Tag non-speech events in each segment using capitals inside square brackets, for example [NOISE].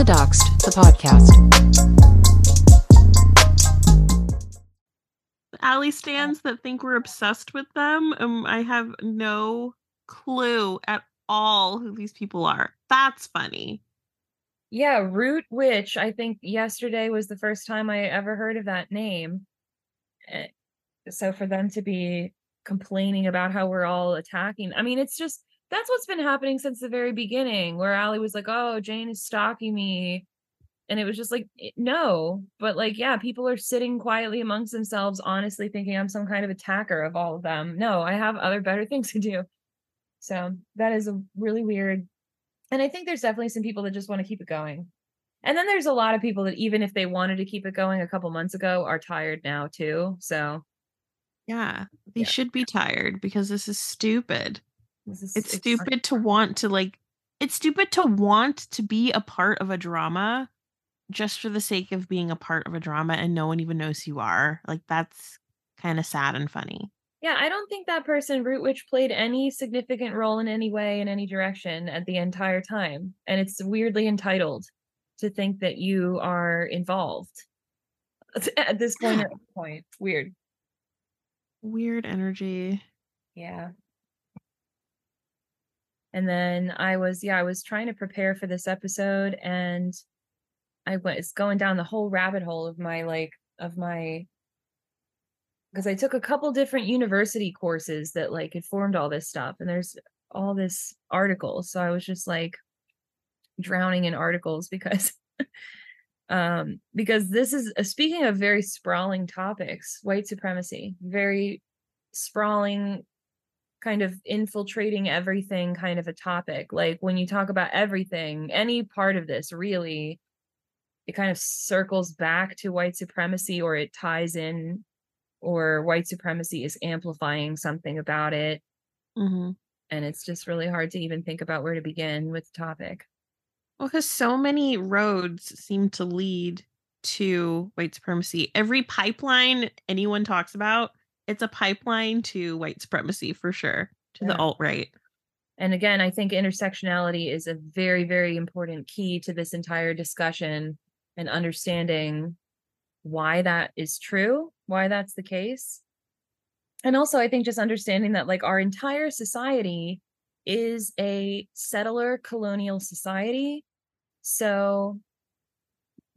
Orthodoxed, the podcast. Allie stands that think we're obsessed with them. Um, I have no clue at all who these people are. That's funny. Yeah, Root Witch. I think yesterday was the first time I ever heard of that name. Eh, So for them to be complaining about how we're all attacking, I mean, it's just that's what's been happening since the very beginning, where Allie was like, "Oh, Jane is stalking me," and it was just like, eh, no, but like, yeah, people are sitting quietly amongst themselves, honestly thinking I'm some kind of attacker of all of them. No, I have other better [LAUGHS] things to do. So that is a really weird. And I think there's definitely some people that just want to keep it going. And then there's a lot of people that even if they wanted to keep it going a couple months ago are tired now too. So Yeah, they Yeah. should be tired because this is stupid. Is It's stupid to want to like it's stupid to want to be a part of a drama just for the sake of being a part of a drama and no one even knows who you are. Like that's kind of sad and funny. Yeah, I don't think that person Root Witch played any significant role in any way in any direction at the entire time. And it's weirdly entitled to think that you are involved at this point [GASPS] at this point. Weird. Weird energy. Yeah. And then I was, yeah, I was trying to prepare for this episode and I was going down the whole rabbit hole of my like of my because I took a couple different university courses that like informed all this stuff and there's all this articles. So I was just like drowning in articles [LAUGHS] because um because this is uh, speaking of very sprawling topics, white supremacy, very sprawling kind of infiltrating everything kind of a topic. Like when you talk about everything, any part of this really it kind of circles back to white supremacy or it ties in or white supremacy is amplifying something about it Mm-hmm. and it's just really hard to even think about where to begin with the topic. Well, because so many roads seem to lead to white supremacy. Every pipeline anyone talks about, it's a pipeline to white supremacy for sure, to the alt right. And again, I think intersectionality is a very, very important key to this entire discussion and understanding why that is true, why that's the case. And also, I think just understanding that, like, our entire society is a settler colonial society. So,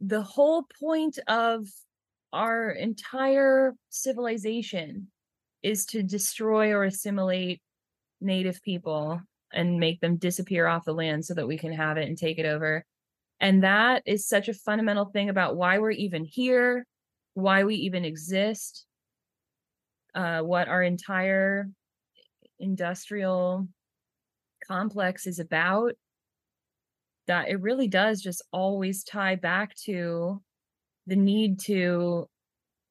the whole point of our entire civilization is to destroy or assimilate native people and make them disappear off the land so that we can have it and take it over. And that is such a fundamental thing about why we're even here, why we even exist, uh, what our entire industrial complex is about. That it really does just always tie back to the need to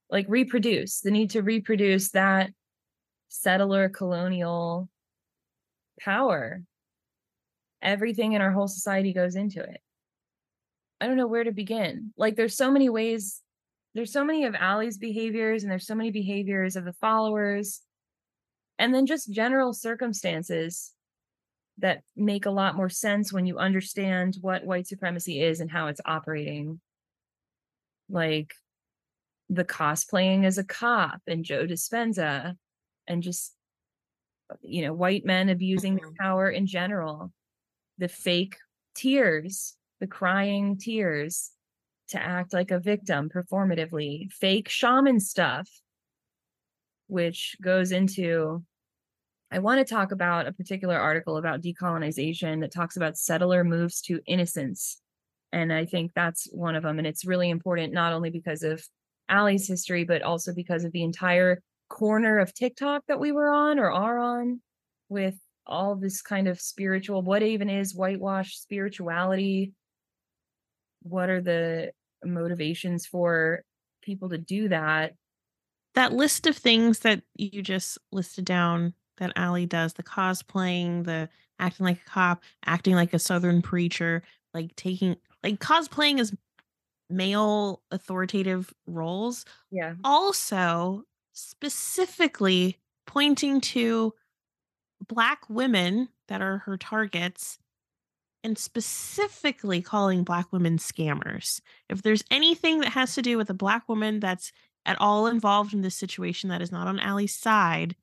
like reproduce, the need to reproduce that settler colonial power. Everything in our whole society goes into it. I don't know where to begin. Like there's so many ways there's so many of Allie's behaviors and there's so many behaviors of the followers and then just general circumstances that make a lot more sense when you understand what white supremacy is and how it's operating. Like the cosplaying as a cop and Joe Dispenza and just you know white men abusing their Mhm. power in general the fake tears the crying tears to act like a victim performatively fake shaman stuff which goes into i want to talk about a particular article about decolonization that talks about settler moves to innocence and i think that's one of them and it's really important not only because of Allie's history but also because of the entire corner of TikTok that we were on or are on with all this kind of spiritual what even is whitewash spirituality? What are the motivations for people to do that? That list of things that you just listed down that Allie does, the cosplaying, the acting like a cop, acting like a southern preacher, like taking like cosplaying as male authoritative roles yeah also specifically pointing to black women that are her targets and specifically calling black women scammers. If there's anything that has to do with a black woman that's at all involved in this situation that is not on Allie's side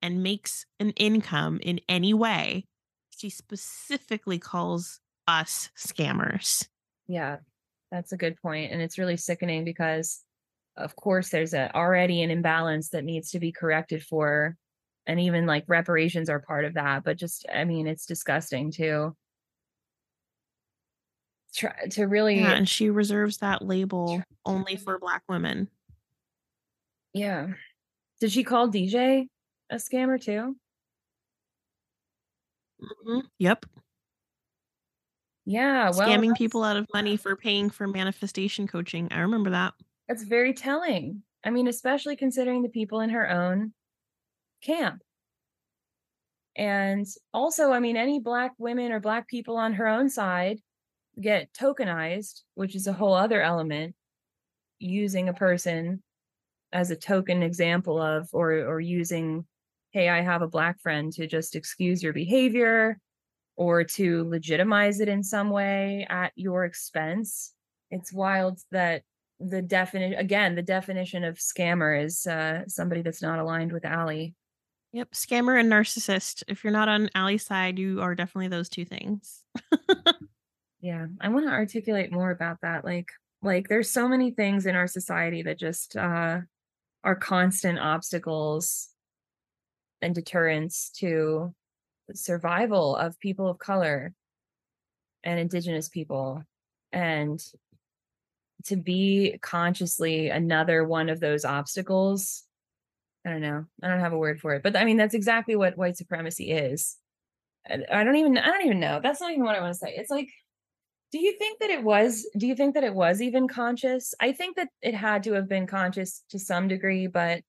and makes an income in any way, she specifically calls us scammers. Yeah, that's a good point, and it's really sickening because, of course, there's a already an imbalance that needs to be corrected for, and even like reparations are part of that. But just, I mean, it's disgusting too. Try to really, Yeah, and she reserves that label only for black women. yeah. Did she call DJ a scammer too? Mhm. Yep. Yeah, well, Scamming people out of money for paying for manifestation coaching. I remember that. that's very telling. I mean, especially considering the people in her own camp. And also, I mean, any black women or black people on her own side get tokenized, which is a whole other element, using a person as a token example of or or using, hey, I have a black friend to just excuse your behavior or to legitimize it in some way at your expense. It's wild that the definition again, the definition of scammer is uh somebody that's not aligned with Allie. Yep, scammer and narcissist. If you're not on Allie's side, you are definitely those two things. [LAUGHS] Yeah, I want to articulate more about that. Like, like there's so many things in our society that just uh, are constant obstacles and deterrents to survival of people of color and indigenous people, and to be consciously another one of those obstacles. I don't know. I don't have a word for it, but I mean that's exactly what white supremacy is. I don't even. I don't even know. That's not even what I want to say. It's like do you think that it was do you think that it was even conscious? I think that it had to have been conscious to some degree, but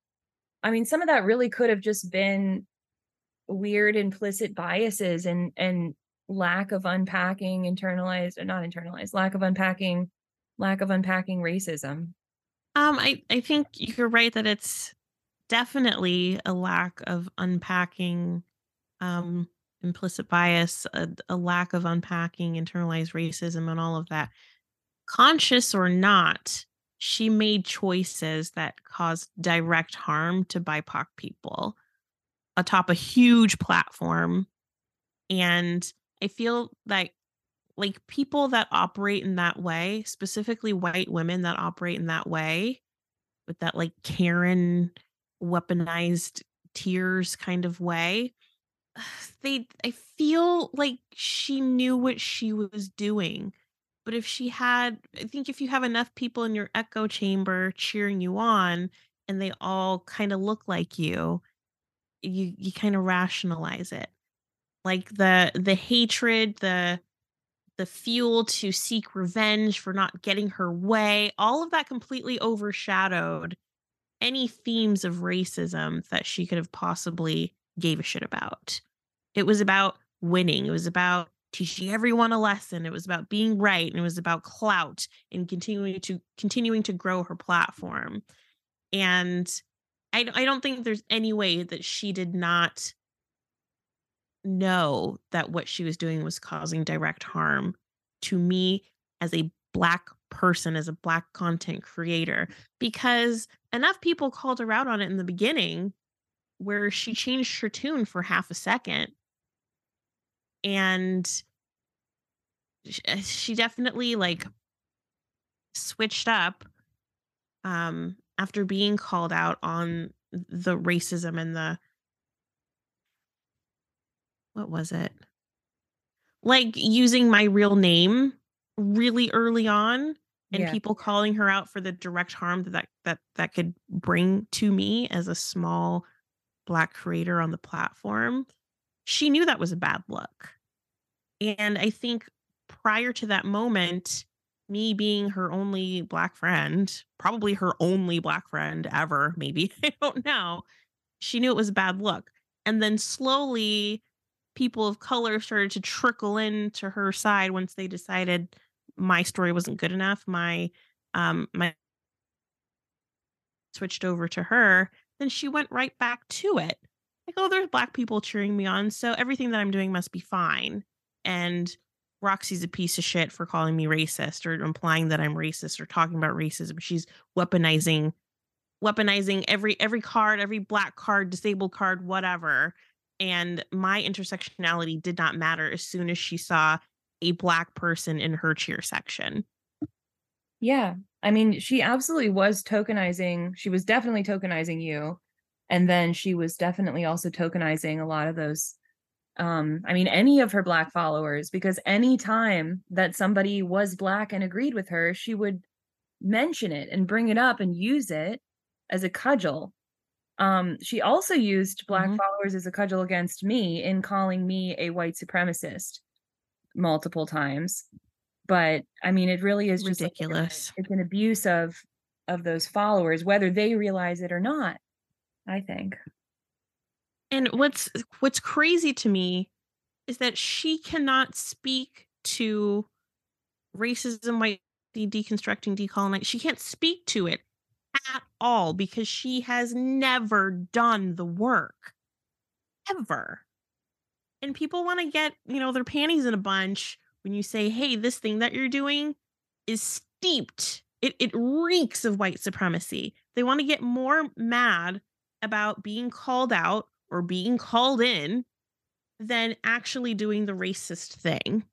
I mean some of that really could have just been weird implicit biases and and lack of unpacking internalized or not internalized, lack of unpacking lack of unpacking racism. Um, I I think you're right that it's definitely a lack of unpacking um implicit bias, a, a lack of unpacking internalized racism and all of that. Conscious or not, she made choices that caused direct harm to BIPOC people atop a huge platform. And I feel like like people that operate in that way, specifically white women that operate in that way, with that like Karen weaponized tears kind of way, [SIGHS] they I feel like she knew what she was doing. But if she had I think if you have enough people in your echo chamber cheering you on and they all kind of look like you, you you kind of rationalize it. Like the the hatred, the the fuel to seek revenge for not getting her way, all of that completely overshadowed any themes of racism that she could have possibly gave a shit about. It was about winning. It was about teaching everyone a lesson. It was about being right and it was about clout and continuing to continuing to grow her platform. And I I don't think there's any way that she did not know that what she was doing was causing direct harm to me as a black person as a black content creator because enough people called her out on it in the beginning where she changed her tune for half a second. And uh, she definitely like switched up um after being called out on the racism and the what was it like using my real name really early on and Yeah. people calling her out for the direct harm that that that, that could bring to me as a small black creator on the platform she knew that was a bad look and i think prior to that moment me being her only black friend probably her only black friend ever maybe [LAUGHS] i don't know she knew it was a bad look. And then slowly people of color started to trickle into her side once they decided my story wasn't good enough my um my switched over to her then she went right back to it. Like oh there's black people cheering me on so everything that i'm doing must be fine. And Roxy's a piece of shit for calling me racist or implying that I'm racist or talking about racism. She's weaponizing weaponizing every every card, every black card, disabled card, whatever. And my intersectionality did not matter as soon as she saw a black person in her cheer section. Yeah. I mean, she absolutely was tokenizing. She was definitely tokenizing you. And then she was definitely also tokenizing a lot of those um i mean any of her black followers because any time that somebody was black and agreed with her she would mention it and bring it up and use it as a cudgel. Um she also used black mm-hmm. followers as a cudgel against me in calling me a white supremacist multiple times. But i mean it really is just ridiculous. like, it's an abuse of of those followers whether they realize it or not i think and what's what's crazy to me is that she cannot speak to racism white deconstructing decolonizing she can't speak to it at all because she has never done the work ever. And people want to get you know their panties in a bunch when you say hey this thing that you're doing is steeped it, it reeks of white supremacy. They want to get more mad about being called out or being called in than actually doing the racist thing.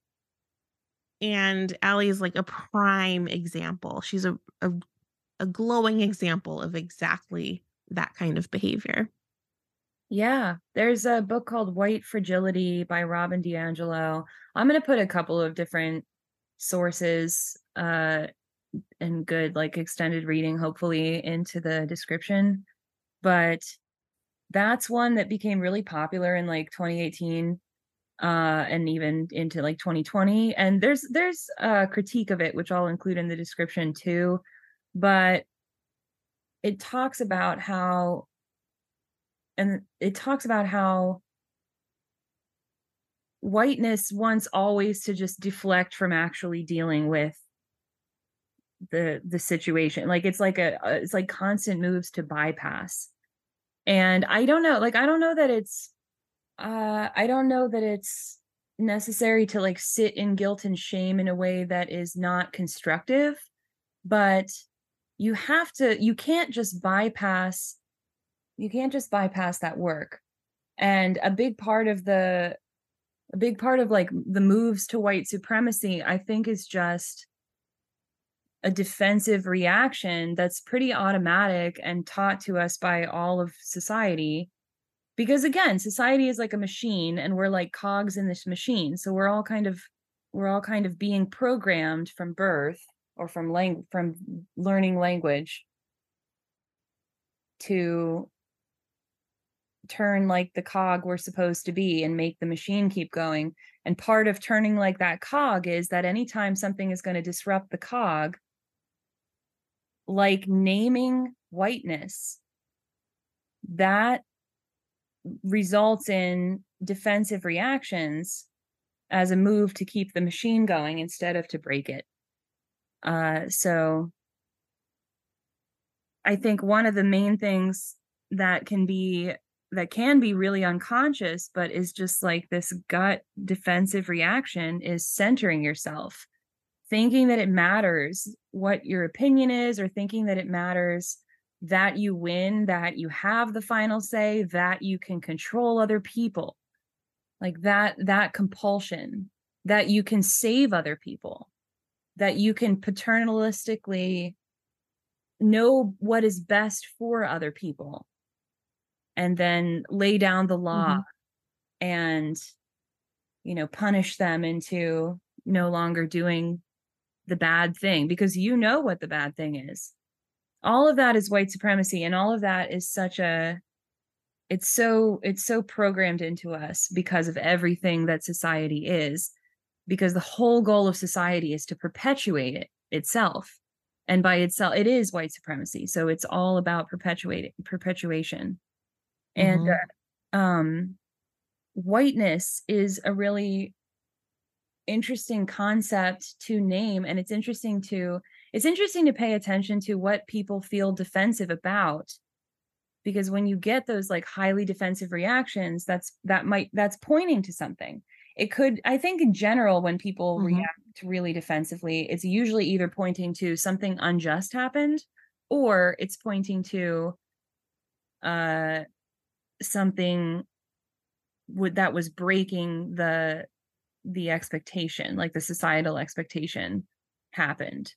And Allie is like a prime example. She's a, a, a glowing example of exactly that kind of behavior. Yeah, there's a book called White Fragility by Robin DiAngelo. I'm going to put a couple of different sources uh and good like extended reading hopefully into the description. But that's one that became really popular in like 2018 uh and even into like 2020 and there's there's a critique of it which I'll include in the description too but it talks about how and it talks about how whiteness wants always to just deflect from actually dealing with the the situation like it's like a it's like constant moves to bypass and i don't know like i don't know that it's uh i don't know that it's necessary to like sit in guilt and shame in a way that is not constructive but you have to you can't just bypass you can't just bypass that work. And a big part of the a big part of like the moves to white supremacy i think is just a defensive reaction that's pretty automatic and taught to us by all of society. Because again society is like a machine and we're like cogs in this machine so we're all kind of we're all kind of being programmed from birth or from lang- from learning language to turn like the cog we're supposed to be and make the machine keep going. And part of turning like that cog is that anytime something is going to disrupt the cog like naming whiteness that results in defensive reactions as a move to keep the machine going instead of to break it. Uh, so i think one of the main things that can be that can be really unconscious but is just like this gut defensive reaction is centering yourself thinking that it matters what your opinion is or thinking that it matters that you win, that you have the final say, that you can control other people. Like that that compulsion that you can save other people, that you can paternalistically know what is best for other people and then lay down the law mm-hmm. and you know punish them into no longer doing the bad thing because you know what the bad thing is. All of that is white supremacy and all of that is such a it's so it's so programmed into us because of everything that society is because the whole goal of society is to perpetuate it itself and by itself it is white supremacy so it's all about perpetuating perpetuation mm-hmm. and uh, um whiteness is a really interesting concept to name and it's interesting to it's interesting to pay attention to what people feel defensive about because when you get those like highly defensive reactions that's that might that's pointing to something it could i think in general when people Mhm. react really defensively it's usually either pointing to something unjust happened or it's pointing to uh something would that was breaking the the expectation like the societal expectation happened.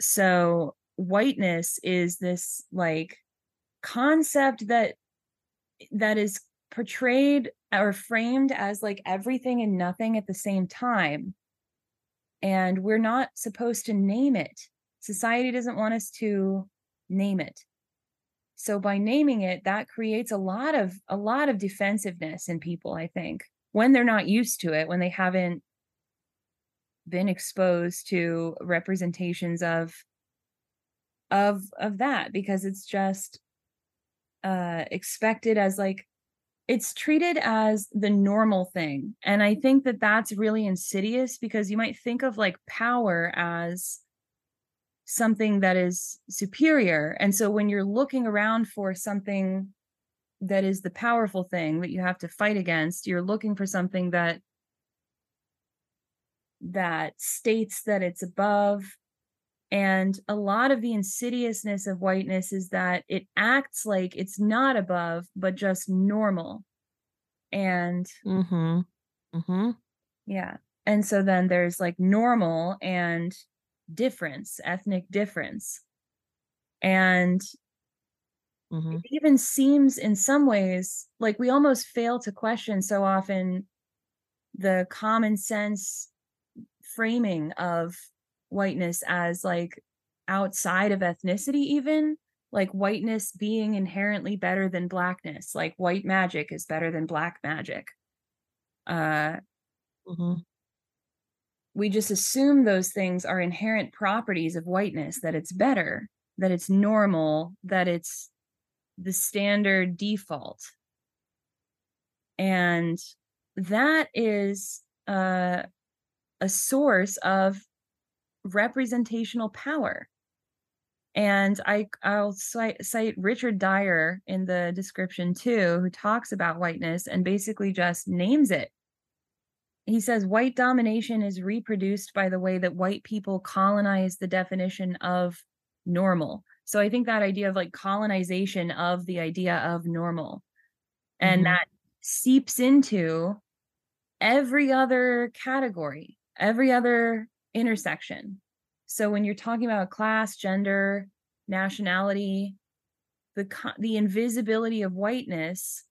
So whiteness is this like concept that that is portrayed or framed as like everything and nothing at the same time. And we're not supposed to name it. Society doesn't want us to name it. So by naming it that creates a lot of a lot of defensiveness in people i think when they're not used to it when they haven't been exposed to representations of of of that because it's just uh expected as like it's treated as the normal thing. And i think that that's really insidious because you might think of like power as something that is superior. And so when you're looking around for something that is the powerful thing that you have to fight against you're looking for something that that states that it's above and a lot of the insidiousness of whiteness is that it acts like it's not above, but just normal. And Mm-hmm. Mm-hmm. yeah. And so then there's like normal and difference, ethnic difference. And Mm-hmm. it even seems in some ways like we almost fail to question so often the common sense framing of whiteness as like outside of ethnicity even like whiteness being inherently better than blackness like white magic is better than black magic uh Mm-hmm. we just assume those things are inherent properties of whiteness that it's better that it's normal that it's the standard default. And that is uh, a source of representational power. And i i'll cite, cite richard dyer in the description too who talks about whiteness and basically just names it. He says white domination is reproduced by the way that white people colonize the definition of normal so i think that idea of like colonization of the idea of normal and Mhm. that seeps into every other category every other intersection so when you're talking about class gender nationality the the invisibility of whiteness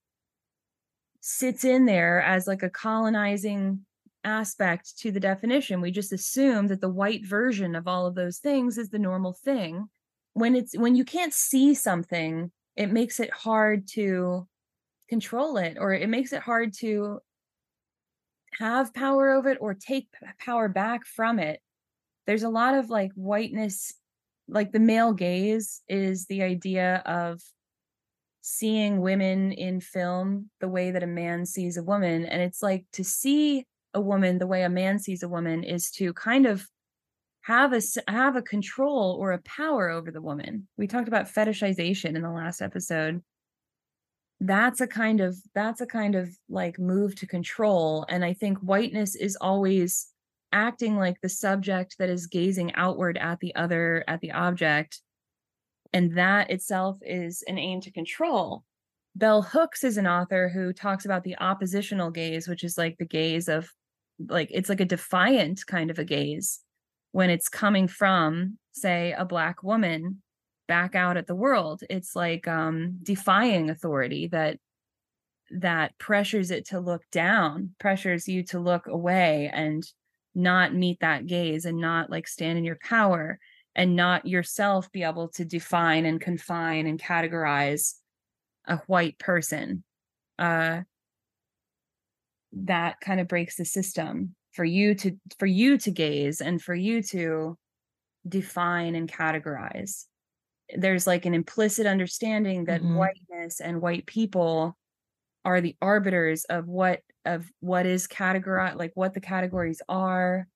sits in there as like a colonizing aspect to the definition. We just assume that the white version of all of those things is the normal thing. When it's when you can't see something it makes it hard to control it or it makes it hard to have power over it or take power back from it. There's a lot of like whiteness like the male gaze is the idea of seeing women in film the way that a man sees a woman and it's like to see a woman the way a man sees a woman is to kind of have a have a control or a power over the woman. We talked about fetishization in the last episode. That's a kind of that's a kind of like move to control and i think whiteness is always acting like the subject that is gazing outward at the other at the object and that itself is an aim to control. Bell hooks is an author who talks about the oppositional gaze which is like the gaze of like it's like a defiant kind of a gaze when it's coming from say a black woman back out at the world. It's like um defying authority that that pressures it to look down pressures you to look away and not meet that gaze and not like stand in your power and not yourself be able to define and confine and categorize a white person. Uh that kind of breaks the system for you to for you to gaze and for you to define and categorize there's like an implicit understanding that Mhm. whiteness and white people are the arbiters of what of what is categorized like what the categories are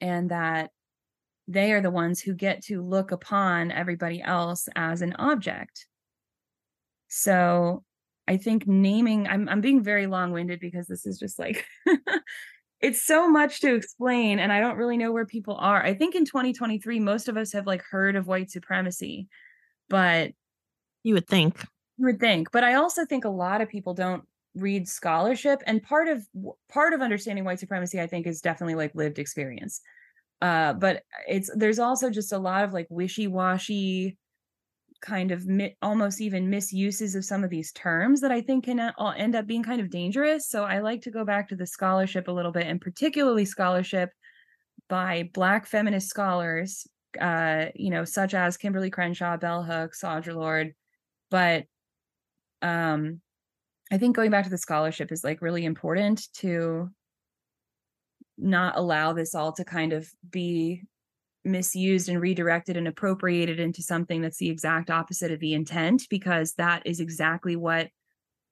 and that they are the ones who get to look upon everybody else as an object so I think naming I'm I'm being very long-winded because this is just like [LAUGHS] it's so much to explain and I don't really know where people are. I think in 2023 most of us have like heard of white supremacy, but you would think. You would think, but I also think a lot of people don't read scholarship and part of part of understanding white supremacy I think is definitely like lived experience. Uh but it's there's also just a lot of like wishy-washy kind of mi- almost even misuses of some of these terms that I think can all end up being kind of dangerous. So I like to go back to the scholarship a little bit, and particularly scholarship by Black feminist scholars, uh, you know, such as Kimberly Crenshaw, Bell Hooks, Audre Lorde. But um, I think going back to the scholarship is like really important to not allow this all to kind of be misused and redirected and appropriated into something that's the exact opposite of the intent because that is exactly what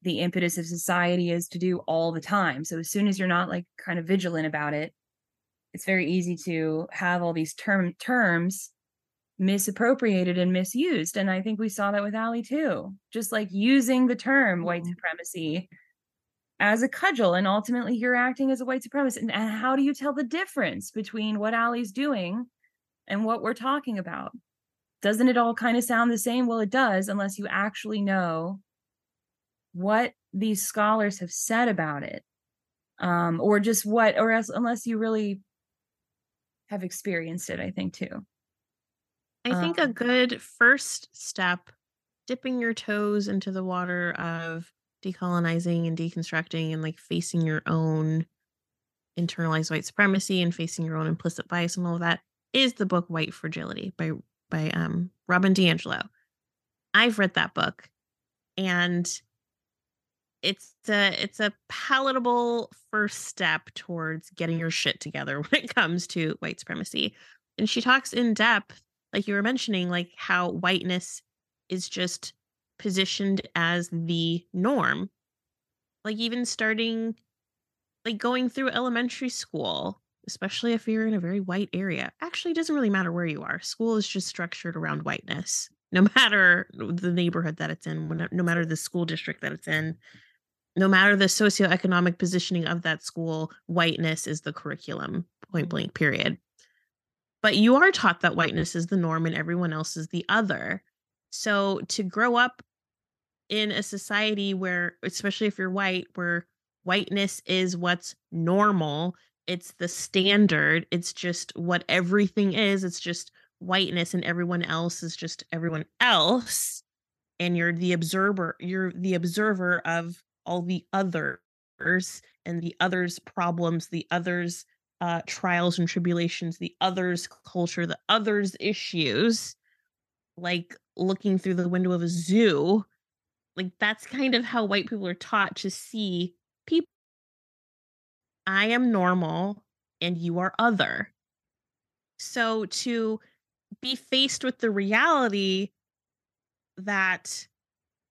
the impetus of society is to do all the time. So as soon as you're not like kind of vigilant about it it's very easy to have all these term terms misappropriated and misused. And i think we saw that with Allie too just like using the term white mm-hmm. supremacy as a cudgel and ultimately you're acting as a white supremacist. And how do you tell the difference between what Allie's doing and what we're talking about. Doesn't it all kind of sound the same? Well, it does, unless you actually know what these scholars have said about it. Um, or just what, or else, unless you really have experienced it, I think too. I think um, a good first step, dipping your toes into the water of decolonizing and deconstructing and like facing your own internalized white supremacy and facing your own implicit bias and all of that is the book White Fragility by by um, Robin DiAngelo. I've read that book, and it's a it's a palatable first step towards getting your shit together [LAUGHS] when it comes to white supremacy. And she talks in depth, like you were mentioning, like how whiteness is just positioned as the norm. Like even starting like going through elementary school especially if you're in a very white area. Actually, it doesn't really matter where you are. School is just structured around whiteness, [LAUGHS] no matter the neighborhood that it's in, no matter the school district that it's in, no matter the socioeconomic positioning of that school, whiteness is the curriculum, point blank, period. But you are taught that whiteness is the norm and everyone else is the other. So to grow up in a society where, especially if you're white, where whiteness is what's normal it's the standard it's just what everything is it's just whiteness and everyone else is just everyone else and you're the observer you're the observer of all the others and the others problems the others uh trials and tribulations the others culture the others issues like looking through the window of a zoo like that's kind of how white people are taught to see people I am normal and you are other. So to be faced with the reality that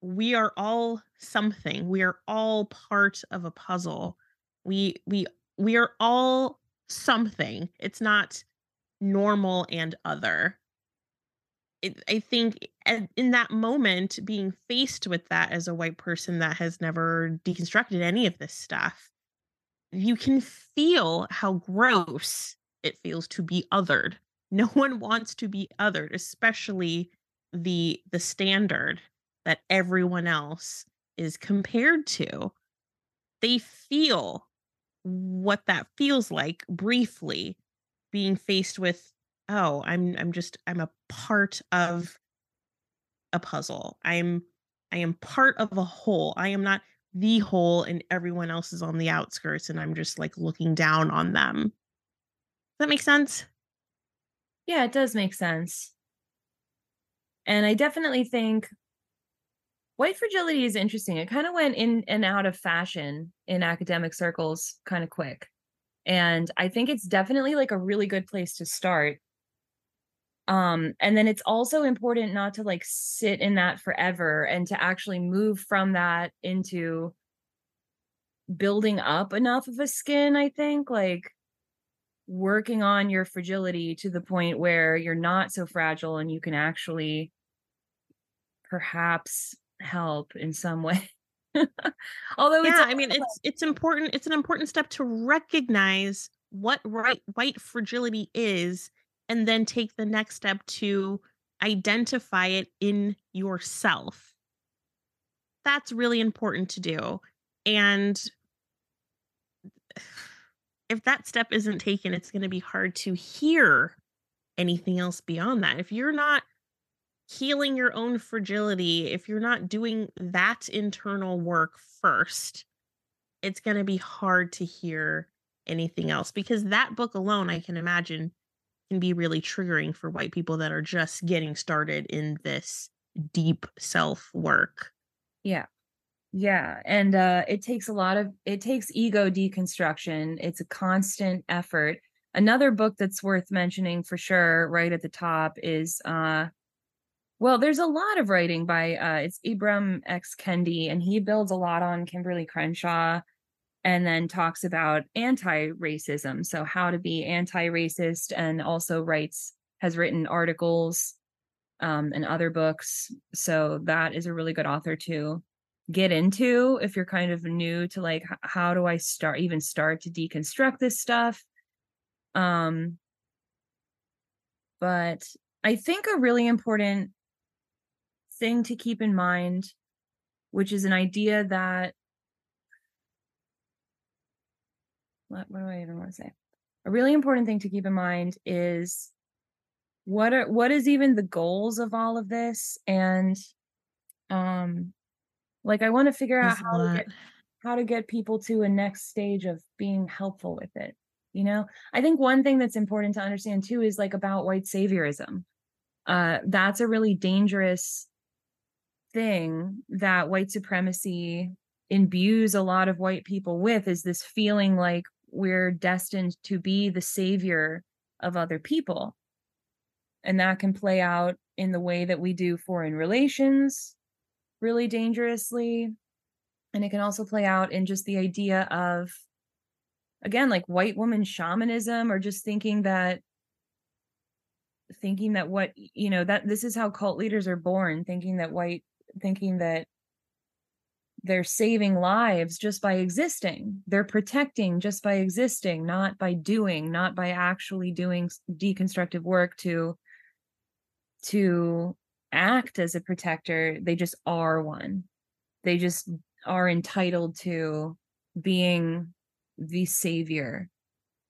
we are all something, we are all part of a puzzle. We we we are all something. It's not normal and other. It, I think in that moment, being faced with that as a white person that has never deconstructed any of this stuff, you can feel how gross it feels to be othered. [LAUGHS] No one wants to be othered, especially the the standard that everyone else is compared to. They feel what that feels like briefly being faced with oh, I'm I'm just I'm a part of a puzzle. I'm I am part of a whole. I am not the whole and everyone else is on the outskirts and I'm just like looking down on them. Does that make sense? Yeah, it does make sense. And I definitely think white fragility is interesting. It kind of went in and out of fashion in academic circles kind of quick. And I think it's definitely like a really good place to start um and then it's also important not to like sit in that forever and to actually move from that into building up enough of a skin i think like working on your fragility to the point where you're not so fragile and you can actually perhaps help in some way. [LAUGHS] Although yeah, I mean it's it's important it's an important step to recognize what right white fragility is and then take the next step to identify it in yourself. That's really important to do. And if that step isn't taken, it's going to be hard to hear anything else beyond that. If you're not healing your own fragility, if you're not doing that internal work first, it's going to be hard to hear anything else because that book alone, I can imagine, can be really triggering for white people that are just getting started in this deep self work. Yeah. Yeah, and uh it takes a lot of it takes ego deconstruction. It's a constant effort. Another book that's worth mentioning for sure right at the top is uh well, there's a lot of writing by uh it's Ibram X Kendi and he builds a lot on Kimberly Crenshaw and then talks about anti-racism. So how to be anti-racist and also writes has written articles um and other books. So that is a really good author to get into if you're kind of new to like how do I start even start to deconstruct this stuff um but I think a really important thing to keep in mind which is an idea that what, what do I even want to say? A really important thing to keep in mind is what are what is even the goals of all of this and um like I want to figure out how to get how to get people to a next stage of being helpful with it. You know, I think one thing that's important to understand too is like about white saviorism. Uh, that's a really dangerous thing that white supremacy imbues a lot of white people with is this feeling like we're destined to be the savior of other people. And that can play out in the way that we do foreign relations, really dangerously. And it can also play out in just the idea of, again, like white woman shamanism or just thinking that thinking that what you know that this is how cult leaders are born thinking that white thinking that they're saving lives just by existing. They're protecting just by existing not by doing not by actually doing deconstructive work to to act as a protector. They just are one. They just are entitled to being the savior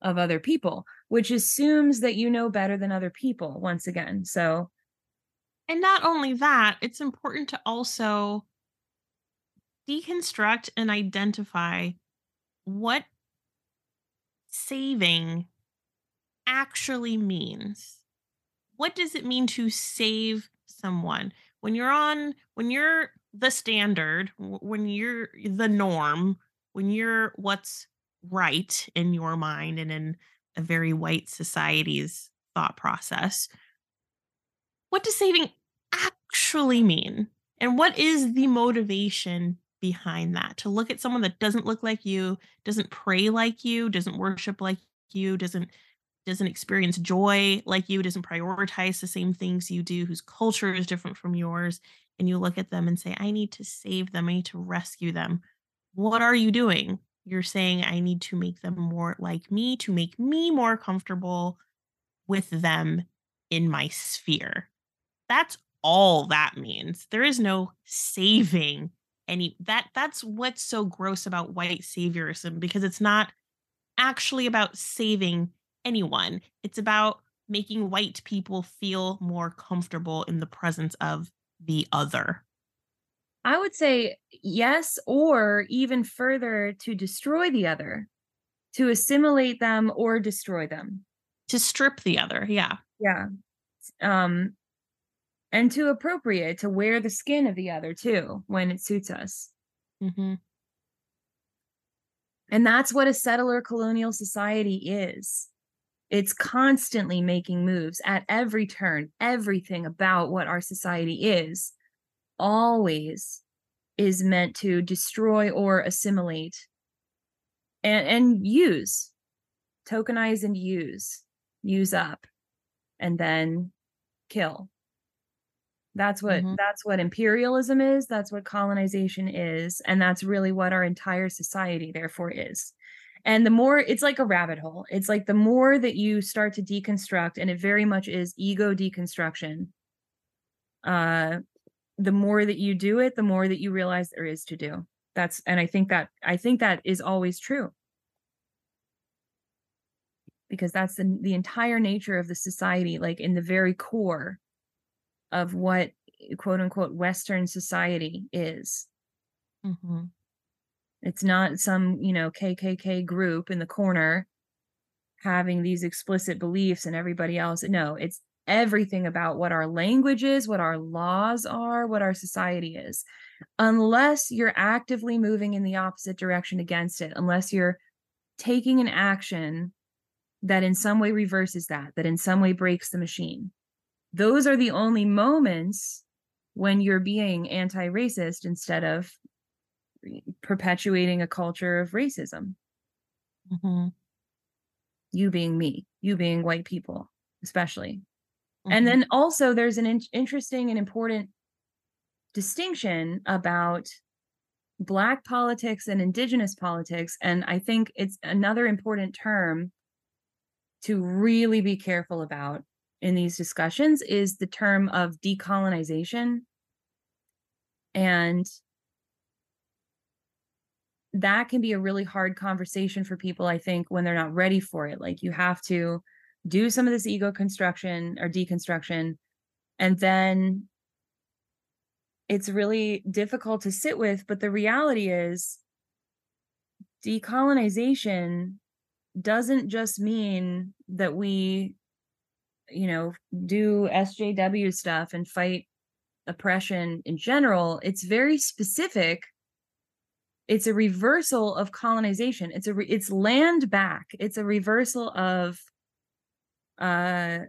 of other people which assumes that you know better than other people once again. So and not only that it's important to also deconstruct and identify what saving actually means. What does it mean to save someone? When you're on when you're the standard when you're the norm when you're what's right in your mind and in a very white society's thought process what does saving actually mean? And what is the motivation behind that to look at someone that doesn't look like you doesn't pray like you doesn't worship like you doesn't doesn't experience joy like you, doesn't prioritize the same things you do, whose culture is different from yours, and you look at them and say, I need to save them, I need to rescue them. What are you doing? You're saying, I need to make them more like me, to make me more comfortable with them in my sphere. That's all that means. There is no saving any that that's what's so gross about white saviorism because it's not actually about saving anyone. It's about making white people feel more comfortable in the presence of the other. I would say yes, or even further to destroy the other, to assimilate them or destroy them. To strip the other, yeah. Yeah. Um, and too appropriate, to wear the skin of the other too when it suits us. Mm-hmm. And that's what a settler colonial society is. It's constantly making moves at every turn. Everything about what our society is always is meant to destroy or assimilate and, and use, tokenize and use, use up, and then kill. That's what Mhm. that's what imperialism is, that's what colonization is, and that's really what our entire society therefore is. And the more it's like a rabbit hole. It's like the more that you start to deconstruct and it very much is ego deconstruction. Uh the more that you do it, the more that you realize there is to do. That's and I think that I think that is always true. Because that's the the entire nature of the society like in the very core of what quote unquote western society is. Mhm. It's not some, you know, KKK group in the corner having these explicit beliefs and everybody else. No, it's everything about what our language is, what our laws are, what our society is. Unless you're actively moving in the opposite direction against it, unless you're taking an action that in some way reverses that, that in some way breaks the machine. Those are the only moments when you're being anti racist instead of perpetuating a culture of racism. Mhm. You being me, you being white people, especially. And Mhm. then also there's an in- interesting and important distinction about black politics and indigenous politics and I think it's another important term to really be careful about in these discussions is the term of decolonization. And that can be a really hard conversation for people I think when they're not ready for it. Like you have to do some of this ego construction or deconstruction and then it's really difficult to sit with but the reality is decolonization doesn't just mean that we you know do SJW stuff and fight oppression in general it's very specific. It's a reversal of colonization. It's a re- it's land back. It's a reversal of uh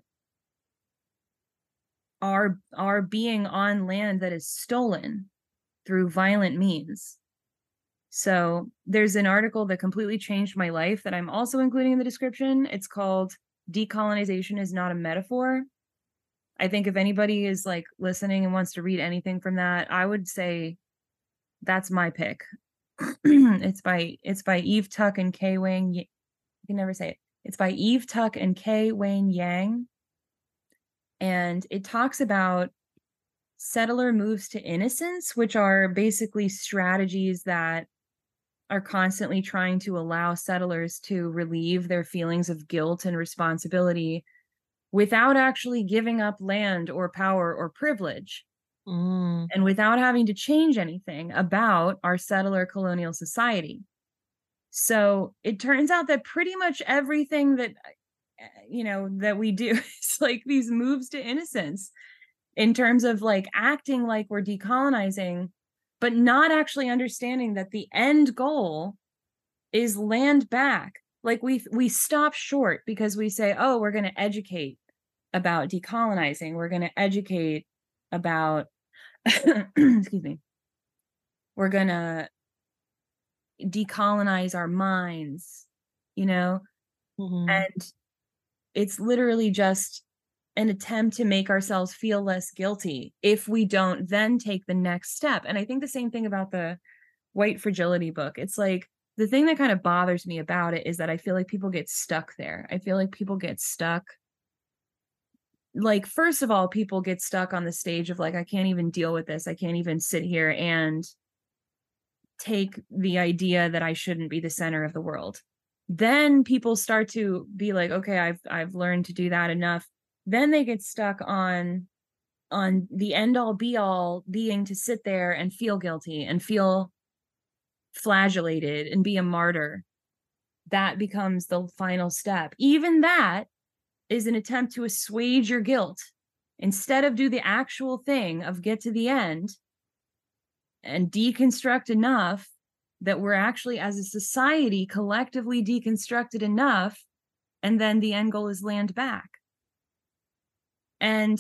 our our being on land that is stolen through violent means. So there's an article that completely changed my life that i'm also including in the description. It's called decolonization is not a metaphor. I think if anybody is like listening and wants to read anything from that i would say that's my pick. [CLEARS THROAT] It's by it's by eve tuck and wayne Ye- you can never say it. It's by eve tuck and kay wayne yang. And it talks about settler moves to innocence, which are basically strategies that are constantly trying to allow settlers to relieve their feelings of guilt and responsibility without actually giving up land or power or privilege Mm. and without having to change anything about our settler colonial society. So it turns out that pretty much everything that uh, you know that we do [LAUGHS] is like these moves to innocence in terms of like acting like we're decolonizing but not actually understanding that the end goal is land back. Like we we stop short because we say oh we're going to educate about decolonizing. We're going to educate about [CLEARS THROAT] excuse me. We're going to decolonize our minds you know? Mhm. and it's literally just an attempt to make ourselves feel less guilty if we don't then take the next step. And i think the same thing about the white fragility book. It's like the thing that kind of bothers me about it is that i feel like people get stuck there. I feel like people get stuck like first of all people get stuck on the stage of like i can't even deal with this. I can't even sit here and take the idea that i shouldn't be the center of the world. Then people start to be like okay i've i've learned to do that enough then they get stuck on on the end all be all being to sit there and feel guilty and feel flagellated and be a martyr. That becomes the final step. Even that is an attempt to assuage your guilt. Instead of do the actual thing of get to the end and deconstruct enough that we're actually as a society collectively deconstructed enough and then the end goal is land back and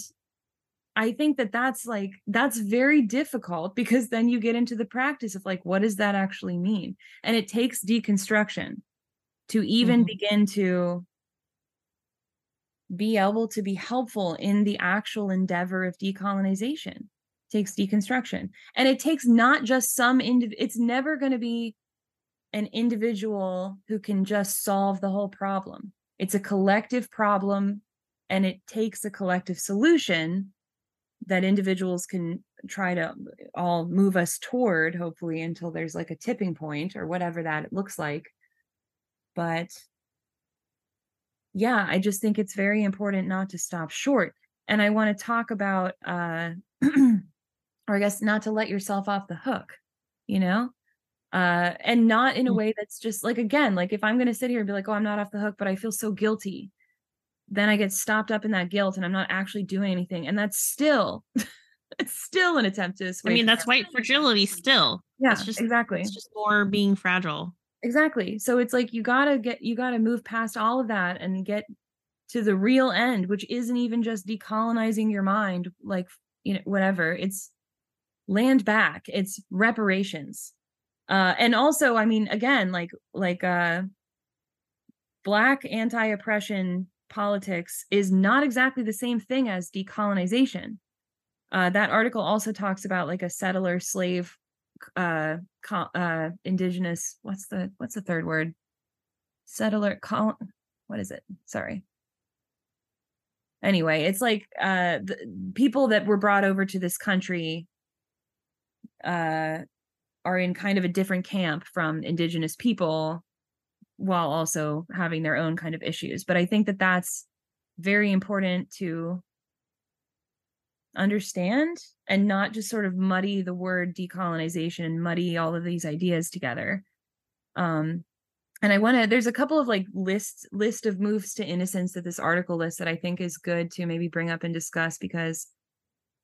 i think that that's like that's very difficult because then you get into the practice of like what does that actually mean? And it takes deconstruction to even Mhm. begin to be able to be helpful in the actual endeavor of decolonization. Takes deconstruction. And it takes not just some indiv- it's never going to be an individual who can just solve the whole problem. It's a collective problem and it takes a collective solution that individuals can try to all move us toward hopefully until there's like a tipping point or whatever that looks like. But yeah i just think it's very important not to stop short. And i want to talk about uh [CLEARS THROAT] or i guess not to let yourself off the hook you know? Uh and not in a Mm. way that's just like again like if i'm going to sit here and be like oh i'm not off the hook but i feel so guilty then i get stopped up in that guilt and i'm not actually doing anything and that's still [LAUGHS] it's still an attempt to I mean, that. that's white fragility still. yeah it's just- exactly It's just more being fragile. exactly so it's like you gotta get you gotta move past all of that and get to the real end which isn't even just decolonizing your mind like you know whatever it's land back it's reparations uh and also i mean again like like uh black anti-oppression politics is not exactly the same thing as decolonization. Uh that article also talks about like a settler slave uh co- uh indigenous what's the what's the third word? Settler col what is it? Sorry. Anyway it's like uh the people that were brought over to this country uh are in kind of a different camp from indigenous people while also having their own kind of issues but i think that that's very important to understand and not just sort of muddy the word decolonization and muddy all of these ideas together. Um and i want to there's a couple of like lists list of moves to innocence that this article lists that i think is good to maybe bring up and discuss because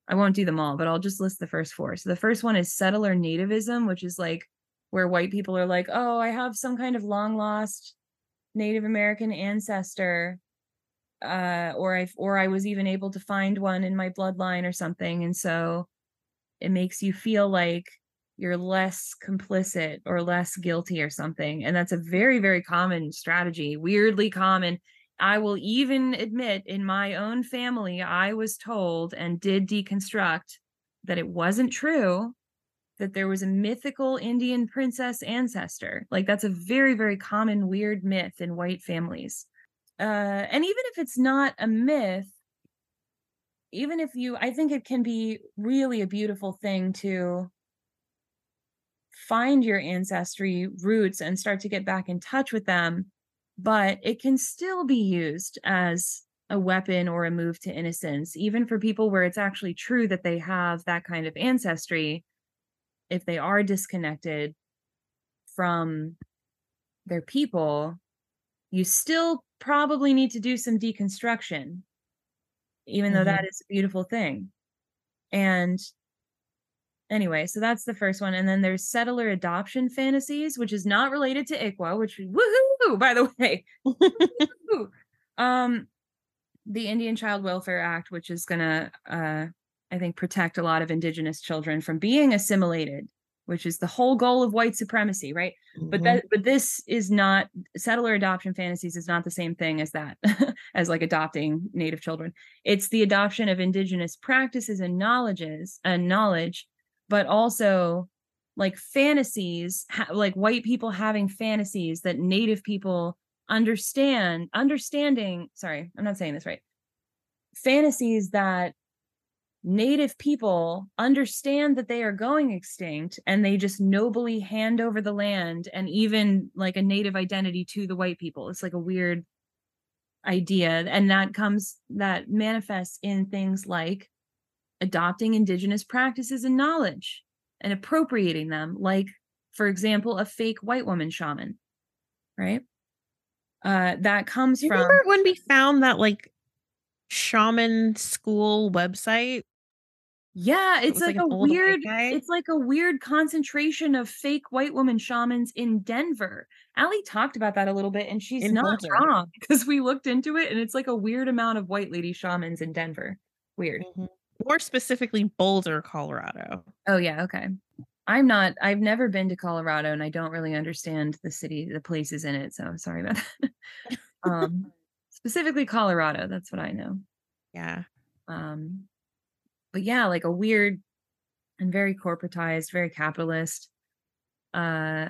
i won't do them all but i'll just list the first four. So the first one is settler nativism which is like where white people are like oh i have some kind of long lost native american ancestor uh or i or i was even able to find one in my bloodline or something. And so it makes you feel like you're less complicit or less guilty or something. And that's a very very common strategy weirdly common. I will even admit in my own family i was told and did deconstruct that it wasn't true that there was a mythical indian princess ancestor. Like that's a very very common weird myth in white families. Uh and even if it's not a myth even if you i think it can be really a beautiful thing to find your ancestry roots and start to get back in touch with them but it can still be used as a weapon or a move to innocence even for people where it's actually true that they have that kind of ancestry if they are disconnected from their people you still probably need to do some deconstruction even though that is a beautiful thing. And anyway so that's the first one and then there's settler adoption fantasies which is not related to ICWA which woohoo by the way [LAUGHS] um the Indian Child Welfare Act which is going to uh I think protect a lot of indigenous children from being assimilated which is the whole goal of white supremacy right? But Mhm. that but this is not settler adoption fantasies is not the same thing as that [LAUGHS] as like adopting native children. It's the adoption of indigenous practices and knowledges and knowledge but also like fantasies ha- like white people having fantasies that native people understand understanding sorry i'm not saying this right. Fantasies that native people understand that they are going extinct and they just nobly hand over the land and even like a native identity to the white people it's like a weird idea and that comes that manifests in things like adopting indigenous practices and knowledge and appropriating them like for example a fake white woman shaman right uh that comes you from remember when we found that like shaman school website? Yeah, it's was like, like a weird it's like a weird concentration of fake white woman shamans in Denver. Allie talked about that a little bit and she's In not Boulder. wrong because we looked into it and it's like a weird amount of white lady shamans in Denver. Weird. Mhm. More specifically, Boulder, Colorado. Oh yeah, okay. I'm not I've never been to Colorado and I don't really understand the city, the places in it, so sorry about that. [LAUGHS] um specifically Colorado. That's what I know. Yeah. Um, but yeah, like a weird and very corporatized, very capitalist. Uh,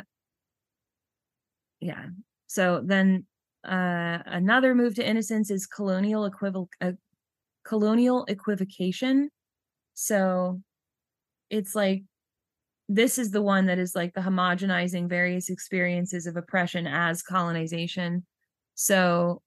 yeah. So then uh, another move to innocence is colonial equivoc uh, colonial equivocation. So it's like this is the one that is like the homogenizing various experiences of oppression as colonization. So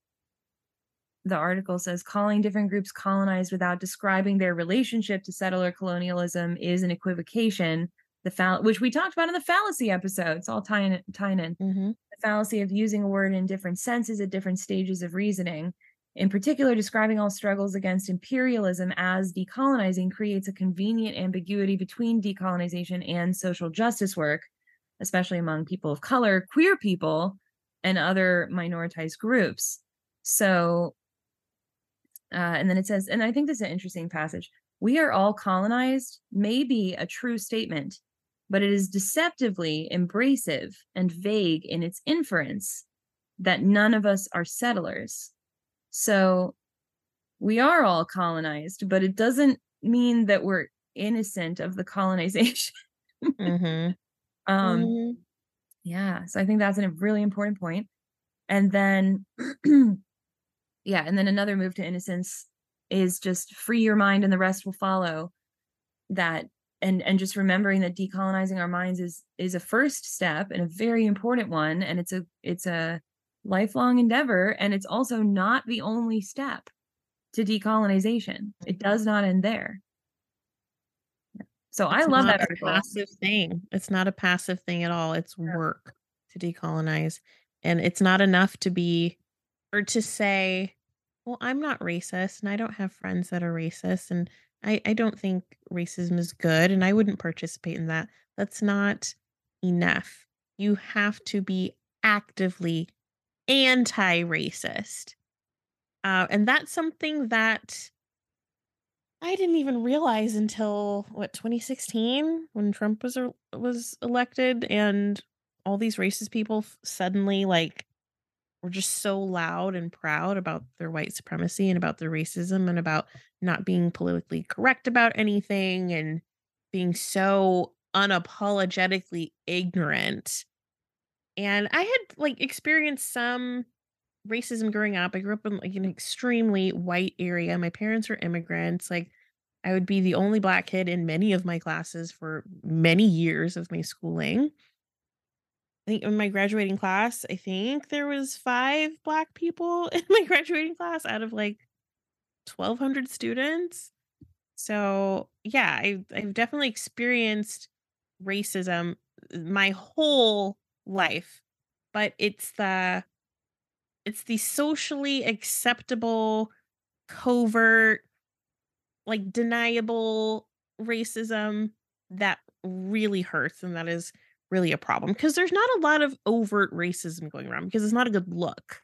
the article says calling different groups colonized without describing their relationship to settler colonialism is an equivocation. The fall- which we talked about in the fallacy episode. It's all tying tying in. Mm-hmm. The fallacy of using a word in different senses at different stages of reasoning. In particular, describing all struggles against imperialism as decolonizing creates a convenient ambiguity between decolonization and social justice work, especially among people of color, queer people, and other minoritized groups. So, uh, and then it says, and I think this is an interesting passage. We are all colonized may be a true statement, but it is deceptively embracive and vague in its inference that none of us are settlers so we are all colonized, but it doesn't mean that we're innocent of the colonization. Mm-hmm. [LAUGHS] um Mhm. yeah, so I think that's a really important point. And then [CLEARS THROAT] yeah, and then another move to innocence is just free your mind and the rest will follow. That and and just remembering that decolonizing our minds is is a first step and a very important one and it's a it's a lifelong endeavor and it's also not the only step to decolonization. It does not end there. So I love that article. passive thing. It's not a passive thing at all. It's work to decolonize. And it's not enough to be or to say, well, I'm not racist and I don't have friends that are racist and I, I don't think racism is good and I wouldn't participate in that. That's not enough. You have to be actively anti racist. Uh, and that's something that I didn't even realize until what 2016 when Trump was er- was elected and all these racist people suddenly like were just so loud and proud about their white supremacy and about their racism and about not being politically correct about anything and being so unapologetically ignorant. And I had like experienced some racism growing up. I grew up in like an extremely white area. My parents were immigrants. Like I would be the only black kid in many of my classes for many years of my schooling. I think in my graduating class, I think there was five black people [LAUGHS] in my graduating class out of like 1200 students. So, yeah, I I've definitely experienced racism uh, my whole life. But it's the it's the socially acceptable, covert, like deniable racism that really hurts and that is really a problem because there's not a lot of overt racism going around because it's not a good look.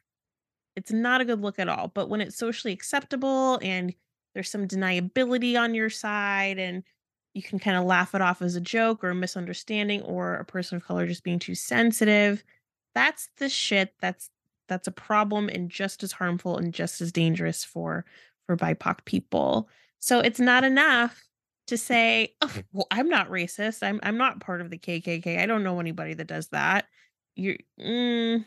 It's not a good look at all. But when it's socially acceptable and there's some deniability on your side and you can kind of laugh it off as a joke or a misunderstanding or a person of color just being too sensitive, that's the shit that's that's a problem and just as harmful and just as dangerous for for BIPOC people. So it's not enough to say, "Oh, well, I'm not racist. I'm I'm not part of the KKK. I don't know anybody that does that." You mm,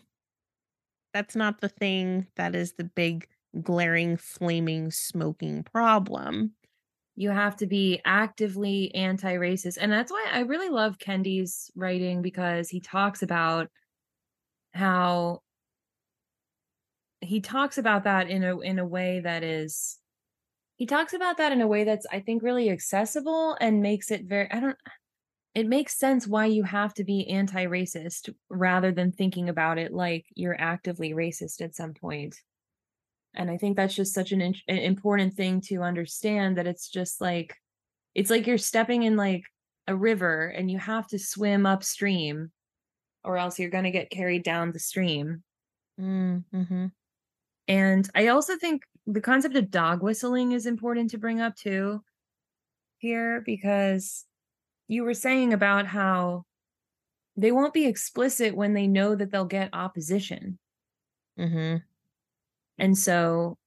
that's not the thing that is the big glaring flaming smoking problem. You have to be actively anti-racist. And that's why I really love Kendi's writing because he talks about how he talks about that in a in a way that is he talks about that in a way that's I think really accessible and makes it very I don't it makes sense why you have to be anti-racist rather than thinking about it like you're actively racist at some point. And I think that's just such an, in- an important thing to understand that it's just like it's like you're stepping in like a river and you have to swim upstream or else you're going to get carried down the stream. Mm, mhm. And I also think the concept of dog whistling is important to bring up too here because you were saying about how they won't be explicit when they know that they'll get opposition. Mhm. And so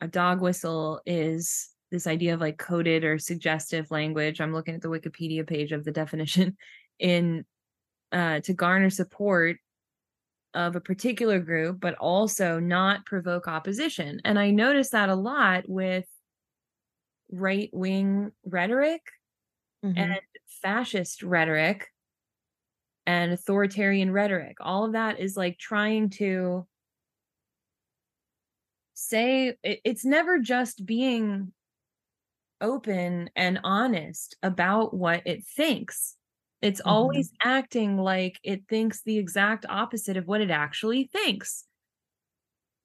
a dog whistle is this idea of like coded or suggestive language. I'm looking at the Wikipedia page of the definition [LAUGHS] in uh, to garner support of a particular group, but also not provoke opposition. And I notice that a lot with right wing rhetoric mm-hmm. and fascist rhetoric and authoritarian rhetoric. All of that is like trying to say it, it's never just being open and honest about what it thinks. It's mm-hmm. always acting like it thinks the exact opposite of what it actually thinks,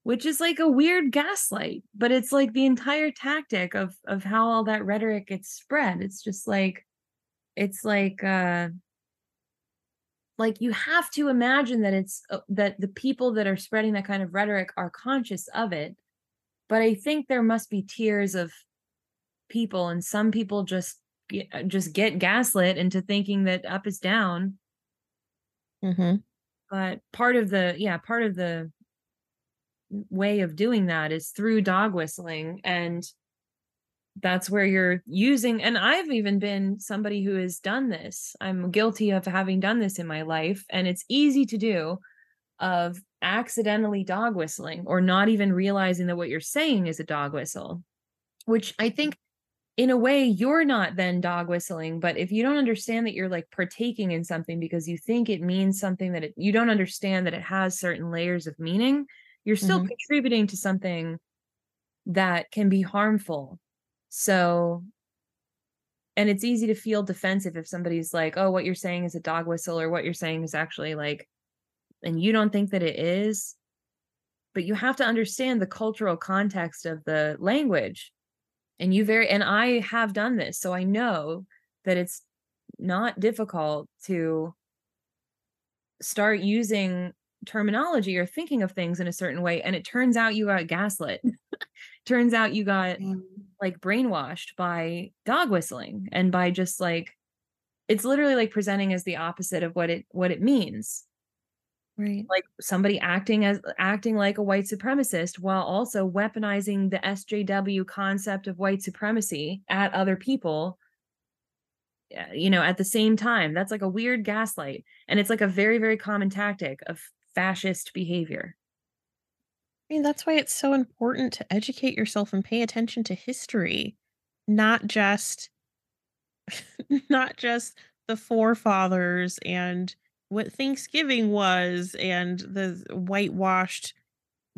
which is like a weird gaslight, but it's like the entire tactic of of how all that rhetoric gets spread. It's just like it's like uh like you have to imagine that it's uh, that the people that are spreading that kind of rhetoric are conscious of it but i think there must be tiers of people and some people just just get gaslit into thinking that up is down mm-hmm. but part of the yeah part of the way of doing that is through dog whistling and that's where you're using and i've even been somebody who has done this i'm guilty of having done this in my life and it's easy to do of accidentally dog whistling or not even realizing that what you're saying is a dog whistle which i think in a way you're not then dog whistling but if you don't understand that you're like partaking in something because you think it means something that it, you don't understand that it has certain layers of meaning you're still mm-hmm. contributing to something that can be harmful so, and it's easy to feel defensive if somebody's like, oh, what you're saying is a dog whistle, or what you're saying is actually like, and you don't think that it is. But you have to understand the cultural context of the language. And you very, and I have done this. So I know that it's not difficult to start using terminology or thinking of things in a certain way and it turns out you got gaslit [LAUGHS] turns out you got mm. like brainwashed by dog whistling and by just like it's literally like presenting as the opposite of what it what it means right like somebody acting as acting like a white supremacist while also weaponizing the SJW concept of white supremacy at other people you know at the same time that's like a weird gaslight and it's like a very very common tactic of fascist behavior. I mean, that's why it's so important to educate yourself and pay attention to history, not just [LAUGHS] not just the forefathers and what Thanksgiving was and the whitewashed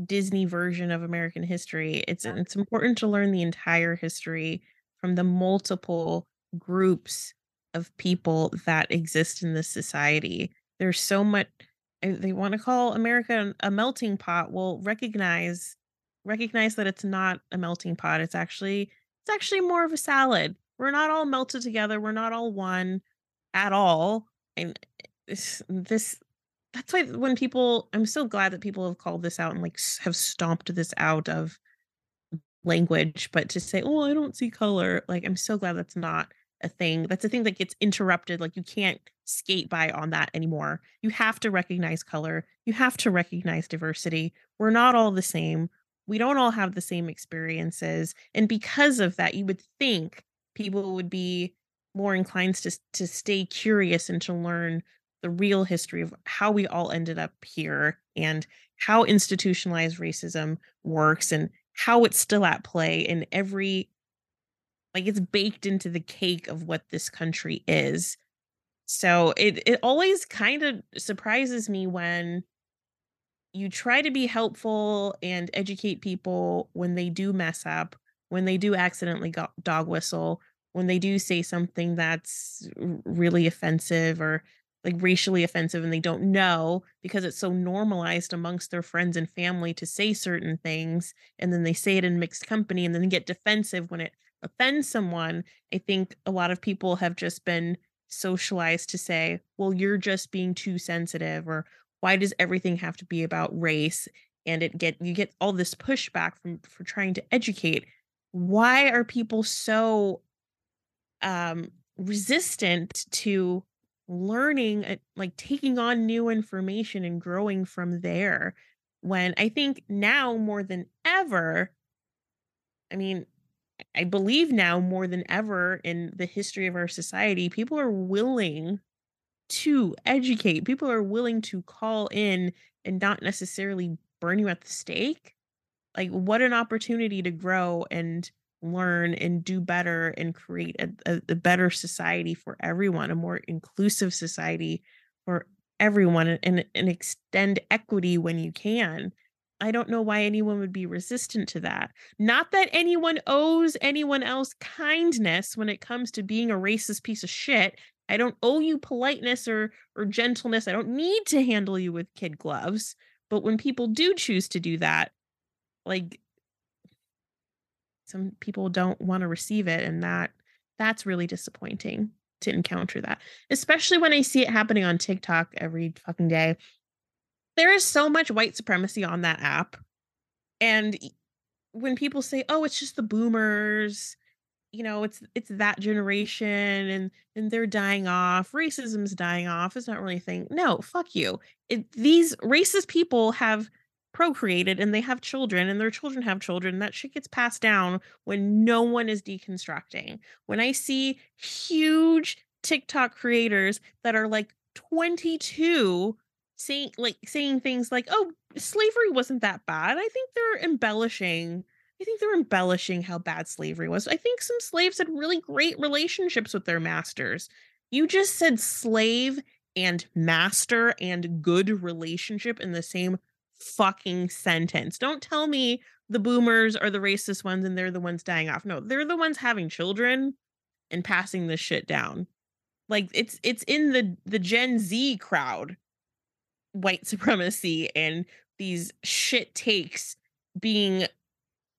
Disney version of American history. It's it's important to learn the entire history from the multiple groups of people that exist in this society. There's so much eh, they want to call America a melting pot, well, recognize recognize that it's not a melting pot. It's actually it's actually more of a salad. We're not all melted together. We're not all one at all. And this, that's why when people I'm so glad that people have called this out and like have stomped this out of language, but to say, "Oh, I don't see color." Like I'm so glad that's not a thing. That's a thing that gets interrupted. Like you can't skate by on that anymore. You have to recognize color. You have to recognize diversity. We're not all the same. We don't all have the same experiences. And because of that, you would think people would be more inclined to to stay curious and to learn the real history of how we all ended up here and how institutionalized racism works and how it's still at play in every like it's baked into the cake of what this country is. So it it always kind of surprises me when you try to be helpful and educate people when they do mess up, when they do accidentally dog whistle, when they do say something that's really offensive or like racially offensive and they don't know because it's so normalized amongst their friends and family to say certain things and then they say it in mixed company and then get defensive when it offends someone, I think a lot of people have just been socialized to say, well, you're just being too sensitive, or why does everything have to be about race? And it get you get all this pushback from for trying to educate. Why are people so um resistant to learning uh, like taking on new information and growing from there when I think now more than ever, I mean, I believe now more than ever in the history of our society, people are willing to educate. People are willing to call in and not necessarily burn you at the stake. Like, what an opportunity to grow and learn and do better and create a, a, a better society for everyone, a more inclusive society for everyone, and, and extend equity when you can. I don't know why anyone would be resistant to that. Not that anyone owes anyone else kindness when it comes to being a racist piece of shit. I don't owe you politeness or or gentleness. I don't need to handle you with kid gloves. But when people do choose to do that, like some people don't want to receive it and that that's really disappointing to encounter that. Especially when I see it happening on TikTok every fucking day there is so much white supremacy on that app. And when people say, "Oh, it's just the boomers," you know, it's it's that generation and and they're dying off, racism's dying off, it's not really a thing. No, fuck you. It, these racist people have procreated and they have children and their children have children that shit gets passed down when no one is deconstructing. When I see huge TikTok creators that are like 22 saying like saying things like, "Oh, slavery wasn't that bad." I think they're embellishing. I think they're embellishing how bad slavery was. I think some slaves had really great relationships with their masters. You just said slave and master and good relationship in the same fucking sentence. Don't tell me the boomers are the racist ones and they're the ones dying off. No, they're the ones having children and passing this shit down. Like it's it's in the the Gen Z crowd white [LAUGHS] supremacy and these shit takes being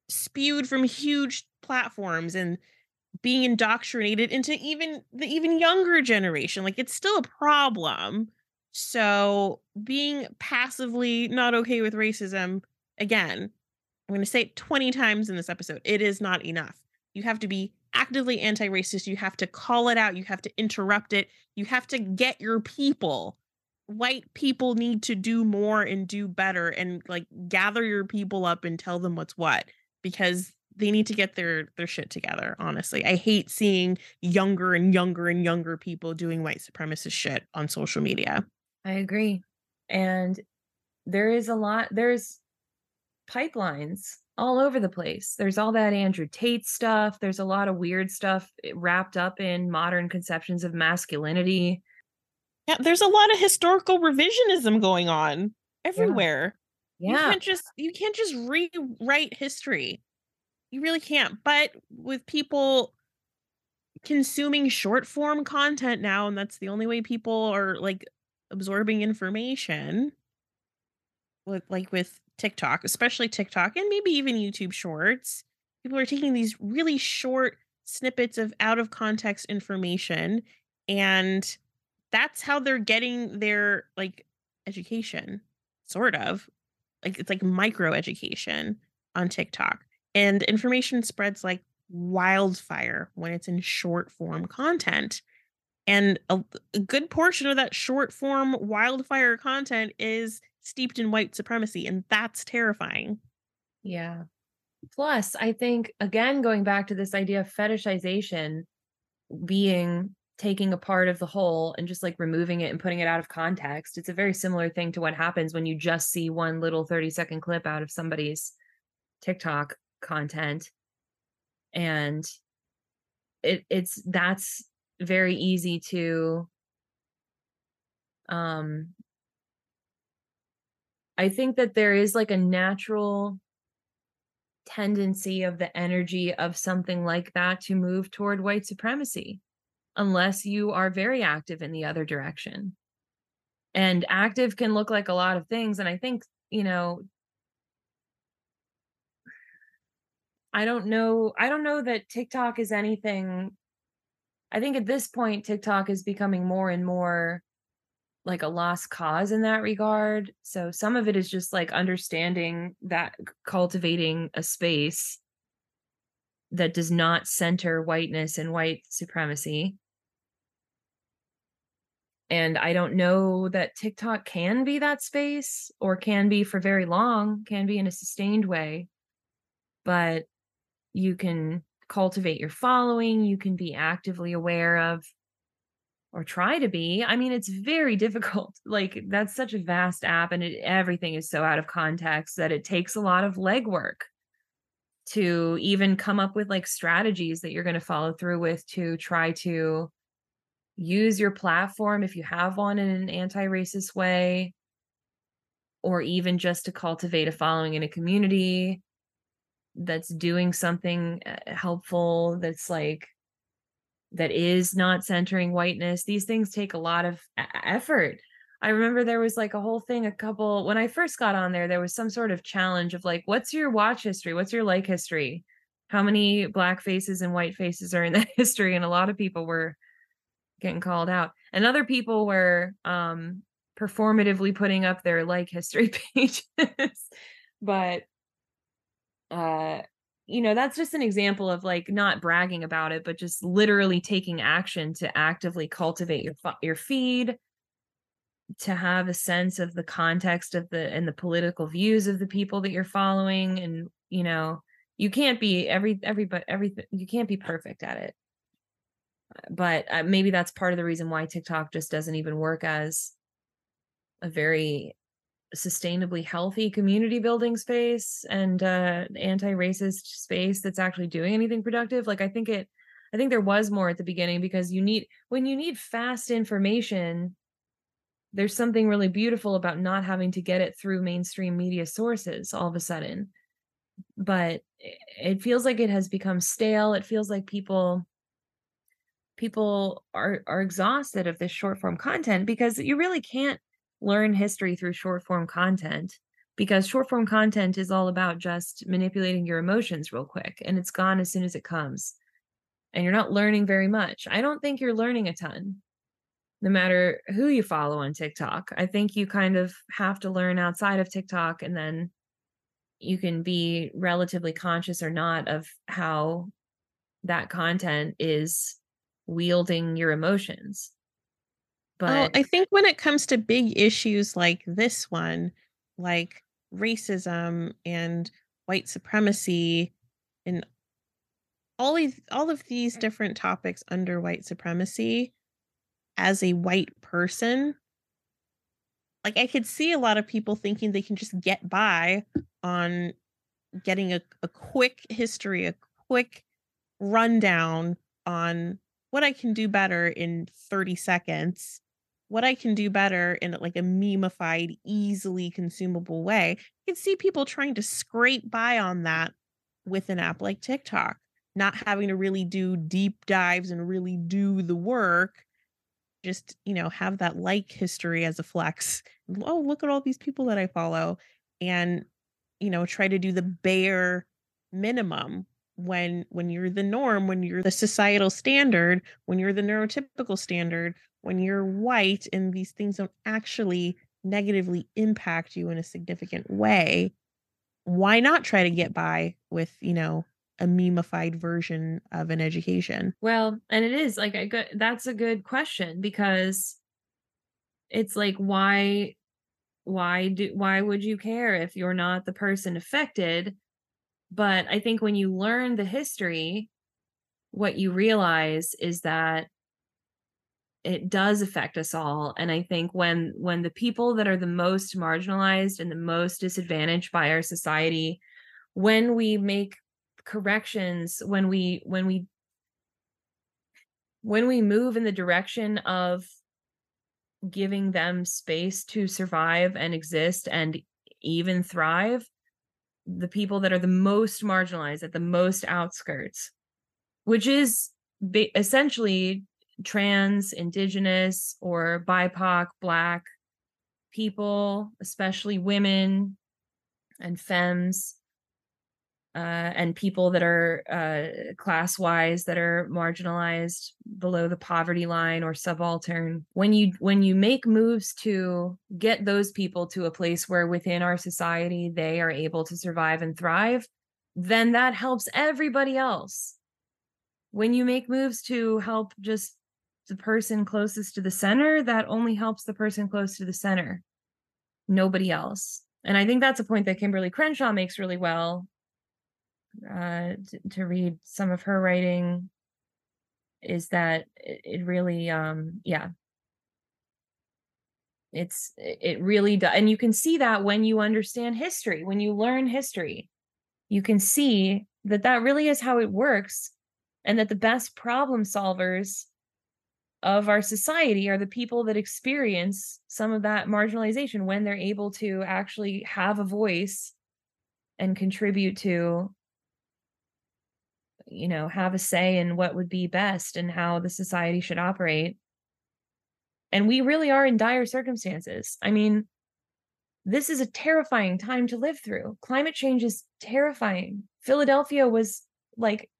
spewed from huge platforms and being indoctrinated into even the even younger generation like it's still a problem so being passively not okay with racism again i'm going to say it 20 times in this episode it is not enough. You have to be actively anti-racist you have to call it out you have to interrupt it you have to get your people. White people need to do more and do better and like gather your people up and tell them what's what because they need to get their their shit together honestly. I hate seeing younger and younger and younger people doing white supremacist shit on social media i agree and there is a lot there's pipelines all over the place there's all that andrew tate stuff there's a lot of weird stuff eh, wrapped up in modern conceptions of masculinity yeah, there's a lot of historical revisionism going on everywhere. Yeah. You can't just you can't just rewrite history. You really can't. But with people consuming short form content now and that's the only way people are like absorbing information with like with TikTok, especially TikTok and maybe even YouTube shorts. People are taking these really short snippets of out of context information and that's how they're getting their like education, sort of. Like it's like micro education on TikTok. And information spreads like wildfire when it's in short form content. And a, a good portion of that short form wildfire content is steeped in white supremacy. And that's terrifying. Yeah. Plus, I think, again, going back to this idea of fetishization being taking a part of the whole and just like removing it and putting it out of context. It's a very similar thing to what happens when you just see one little 30 second clip out of somebody's TikTok content. And it it's that's very easy to um I think that there is like a natural tendency of the energy of something like that to move toward white supremacy unless you are very active in the other direction. And active can look like a lot of things. And I think, you know, I don't know. I don't know that TikTok is anything. I think at this point, TikTok is becoming more and more like a lost cause in that regard. So some of it is just like understanding that cultivating a space that does not center whiteness and white supremacy and I don't know that TikTok can be that space or can be for very long, can be in a sustained way. But you can cultivate your following, you can be actively aware of or try to be. I mean, it's very [LAUGHS] difficult. Like that's such a vast app and it, everything is so out of context that it takes a lot of legwork to even come up with like strategies that you're going to follow through with to try to use your platform if you have one in an anti-racist way or even just to cultivate a following in a community that's doing something uh, helpful that's like that is not centering whiteness these things take a lot of effort. I remember there was like a whole thing a couple when i first got on there there was some sort of challenge of like what's your watch history? What's your like history? How many black faces and white faces are in that [LAUGHS] history? And a lot of people were getting called out. And other people were um performatively putting up their like history [LAUGHS] pages. But uh you know that's just an example of like not bragging about it but just literally taking action to actively cultivate your your feed to have a sense of the context of the and the political views of the people that you're following and you know you can't be every everybody everything you can't be perfect at it. But uh, maybe that's part of the reason why TikTok just doesn't even work as a very sustainably healthy community building space and uh anti-racist space that's actually doing anything productive like i think it i think there was more at the beginning because you need when you need fast information there's something really beautiful about not having to get it through mainstream media sources all of a sudden. But it feels like it has become stale. It feels like people people are are exhausted of this short form content because you really can't learn history through short form content because short form content is all about just manipulating your emotions real quick and it's gone as soon as it comes. And you're not learning very much. I don't think you're learning a ton, no matter who you follow on TikTok. I think you kind of have to learn outside of TikTok and then you can be relatively conscious or not of how that content is wielding your emotions. But I think when it comes to big issues like this one, like racism and white supremacy and all these all of these different topics under white supremacy as a white person like I could see a lot of people thinking they can just get by on getting a, a quick history, a quick rundown on what I can do better in 30 seconds what I can do better in like a memeified, easily consumable way. You can see people trying to scrape by on that with an app like TikTok, not having to really do deep dives and really do the work. Just, you know, have that like history as a flex. [LAUGHS] Oh, look at all these people that I follow. And, you know, try to do the bare minimum when when you're the norm when you're the societal standard when you're the neurotypical standard when you're white and these things don't actually negatively impact you in a significant way, why not try to get by with, you know, a memeified version of an education? Well, and it is like a good that's a good question because it's like why why do why would you care if you're not the person affected? But I think when you learn the history, what you realize is that it does affect us all and i think when when the people that are the most marginalized and the most disadvantaged by our society when we make corrections when we when we when we move in the direction of giving them space to survive and exist and even thrive the people that are the most marginalized at the most outskirts which is essentially trans, indigenous, or BIPOC, Black people, especially women and femmes, uh, and people that are uh, class wise that are marginalized below the poverty line or subaltern. When you when you make moves to get those people to a place where within our society they are able to survive and thrive, then that helps everybody else. When you make moves to help just the person closest to the center, that only helps the person close to the center, nobody else. And I think that's a point that Kimberly Crenshaw makes really well. Uh, to, to read some of her writing is that it, it really, um, yeah, it's it really does, and you can see that when you understand history, when you learn history, you can see that that really is how it works, and that the best problem solvers of our society are the people that experience some of that marginalization when they're able to actually have a voice and contribute to you know have a say in what would be best and how the society should operate. And we really are in dire circumstances. I mean this is a terrifying time to live through. Climate change is terrifying. Philadelphia was like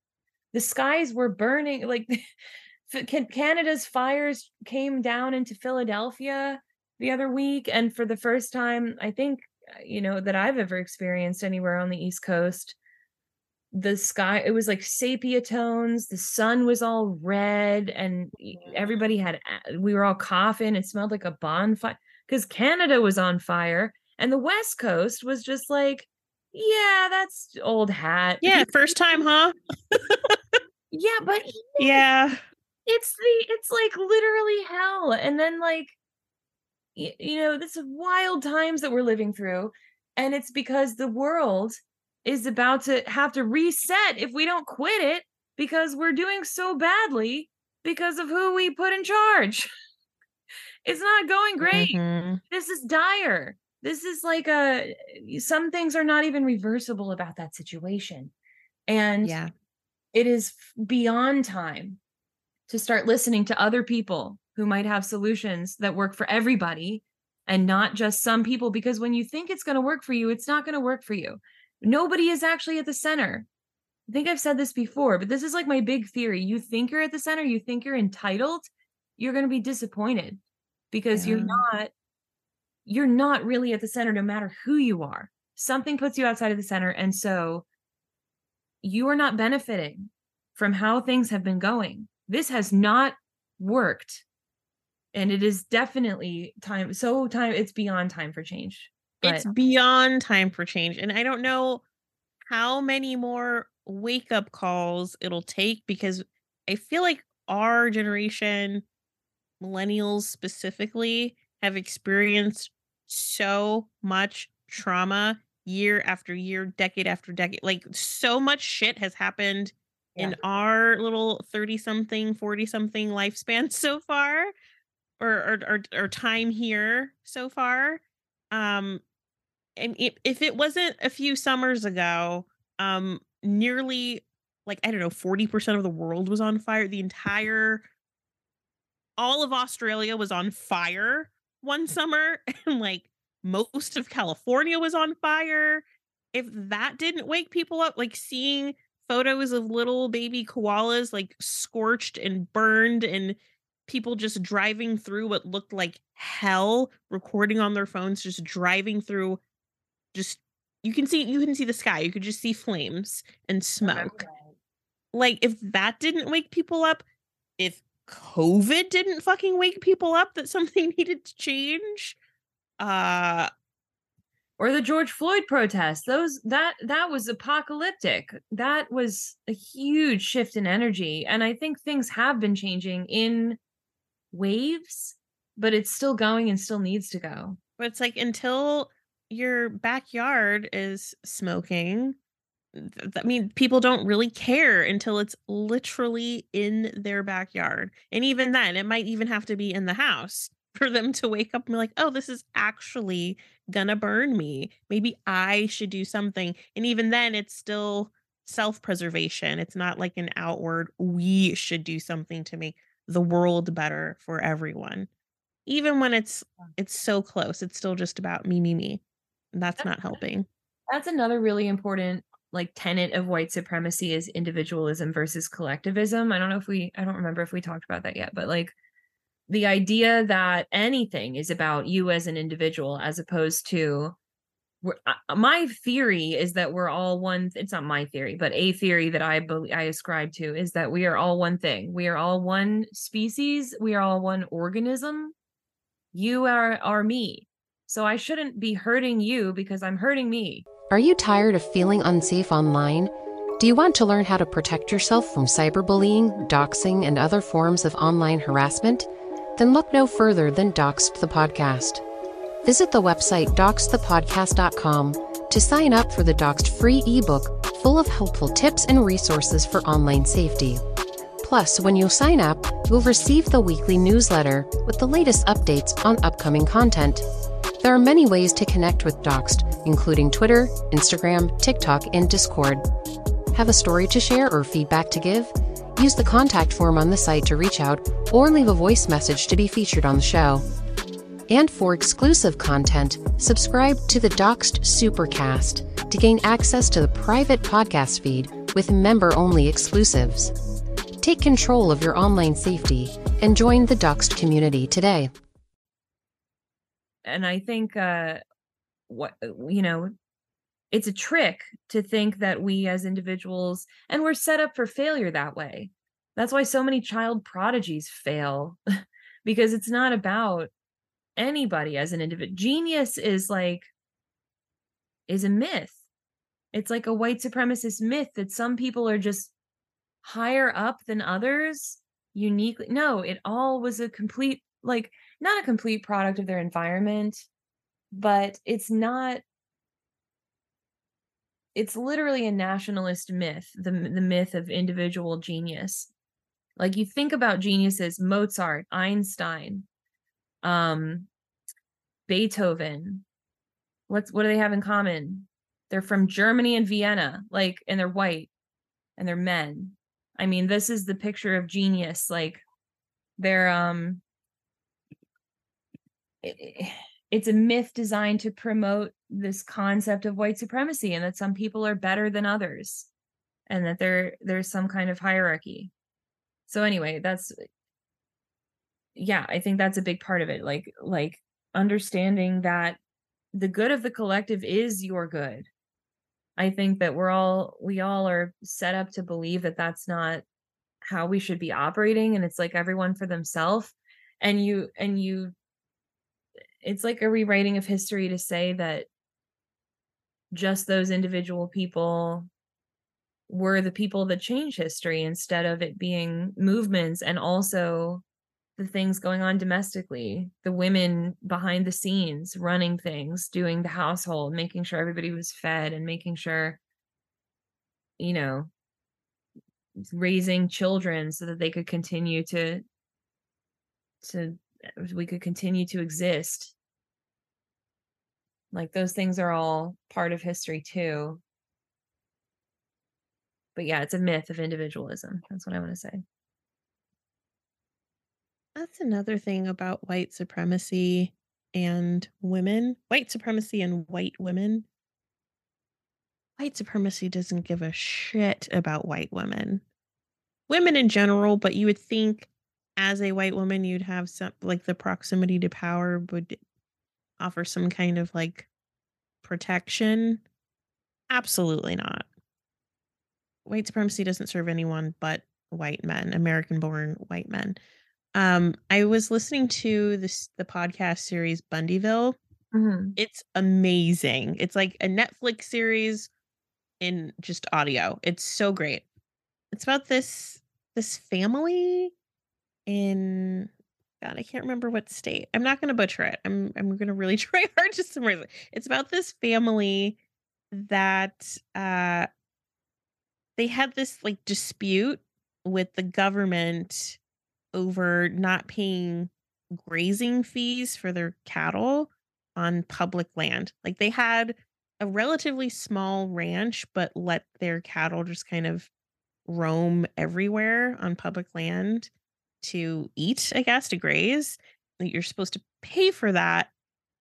the skies were burning like [LAUGHS] Canada's fires came down into Philadelphia the other week. And for the first time, I think, uh, you know, that I've ever experienced anywhere on the East Coast, the sky, it was like sepia tones. The sun was all red, and everybody had, we were all coughing. It smelled like a bonfire because Canada was on fire. And the West Coast was just like, yeah, that's old hat. Yeah, first time, huh? [LAUGHS] yeah, but [LAUGHS] yeah it's the it's like literally hell and then like you, you know this wild times that we're living through and it's because the world is about to have to reset if we don't quit it because we're doing so badly because of who we put in charge. [LAUGHS] It's not going great. Mm-hmm. this is dire. This is like a some things are not even reversible about that situation and yeah. it is beyond time to start listening to other people who might have solutions that work for everybody and not just some people because when you think it's going to work for you it's not going to work for you. Nobody is actually at the center. I think i've said this before but this is like my big theory. You think you're at the center you think you're entitled you're going to be disappointed because yeah. you're not you're not really at the center no matter who you are. Something puts you outside of the center and so you are not benefiting from how things have been going this has not worked. And it is definitely time so time it's beyond time for change but... it's beyond time for change and i don't know how many more wake up calls it'll take because i feel like our generation millennials specifically have experienced so much trauma year after year decade after decade like so much shit has happened yeah. in our little 30 something 40 something lifespan [LAUGHS] so far or, or or, or time here so far um and if, if it wasn't a few summers ago um nearly like i don't know 40% of the world was on fire the entire all of australia was on fire one summer [LAUGHS] and like most of california was on fire if that didn't wake people up like seeing photos of little baby koalas like scorched and burned and people just driving through what looked like hell recording on their phones just driving through just you can see you can see the sky you could just see flames and smoke. Like if that didn't wake people up if covid didn't fucking wake people up that something [LAUGHS] needed to change uh or the George Floyd protests. Those that that was apocalyptic. That was a huge shift in energy and I think things have been changing in waves, but it's still going and still needs to go. But it's like until your backyard is smoking, I mean, people don't really care until it's literally in their backyard. And even then, it might even have to be in the house [LAUGHS] for them to wake up and be like, oh, this is actually gonna burn me. Maybe I should do something. And even then, it's still self preservation. It's not like an outward, we should do something to make the world better for everyone. Even when it's it's so close, it's still just about me, me, me. And that's not helping. That's another really important like tenet of white supremacy is individualism versus collectivism. I don't know if we I don't remember if we talked about that yet, but like the idea that anything is about you as an individual as opposed to uh, my theory is that we're all one it's not my theory but a theory that i believe i ascribe to is that we are all one thing. We are all one species. We are all one organism. You are are me. So i shouldn't be hurting you because i'm hurting me. Are you tired of feeling unsafe online? Do you want to learn how to protect yourself from cyberbullying, doxing, and other forms of online harassment? Then look no further than Doxxed the Podcast. Visit the website doxthepodcast.com to sign up for the Doxxed free ebook full of helpful tips and resources for online safety. Plus, when you sign up, you'll receive the weekly newsletter with the latest updates on upcoming content. There are many ways to connect with Doxxed, including Twitter, Instagram, TikTok, and Discord. Have a story to share or feedback to give? Use the contact form on the site to reach out or leave a voice message to be featured on the show. And for exclusive content, subscribe to the Doxxed Supercast to gain access to the private podcast feed with member only exclusives. Take control of your online safety and join the Doxxed community today. and i think uh what you know it's a trick to think that we as individuals and we're set up for failure that way. That's why so many child prodigies fail [LAUGHS] because it's not about anybody as an individual genius is like is a myth. It's like a white supremacist myth that some people are just higher up than others uniquely no it all was a complete like not a complete product of their environment but it's not it's literally a nationalist myth the the myth of individual genius. Like you think about geniuses mozart einstein um beethoven. What's what do they have in common? They're from germany and vienna like and they're white and they're men. I mean this is the picture of genius like they're um i- it's a myth designed to promote this concept of white supremacy and that some people are better than others and that there there's some kind of hierarchy. So anyway that's yeah i think that's a big part of it like like understanding that the good of the collective is your good. I think that we're all we all are set up to believe that that's not how we should be operating and it's like everyone for themselves and you and you it's like a rewriting of history to say that just those individual people were the people that change history instead of it being movements and also the things going on domestically the women behind the scenes running things doing the household making sure everybody was fed and making sure you know raising children so that they could continue to to we could continue to exist like those things are all part of history too but yeah it's a myth of individualism that's what i want to say That's another thing about white supremacy and women. White supremacy and white women. White supremacy doesn't give a shit about white women. Women in general, but you would think as a white woman you'd have some like the proximity to power would offer some kind of like protection. Absolutely not. White supremacy doesn't serve anyone but white men, American born white men. Um, I was listening to this the podcast series Bundyville. Mhm. It's amazing. It's like a Netflix series in just audio. It's so great. It's about this this family in God, I can't remember what state. I'm not gonna butcher it. I'm I'm gonna really [LAUGHS] try hard to summarize it. It's about this family that uh they had this like dispute with the government over not paying grazing fees for their cattle on public land. Like they had a relatively small ranch, but let their cattle just kind of roam everywhere on public land to eat, I guess, to graze. You're supposed to pay for that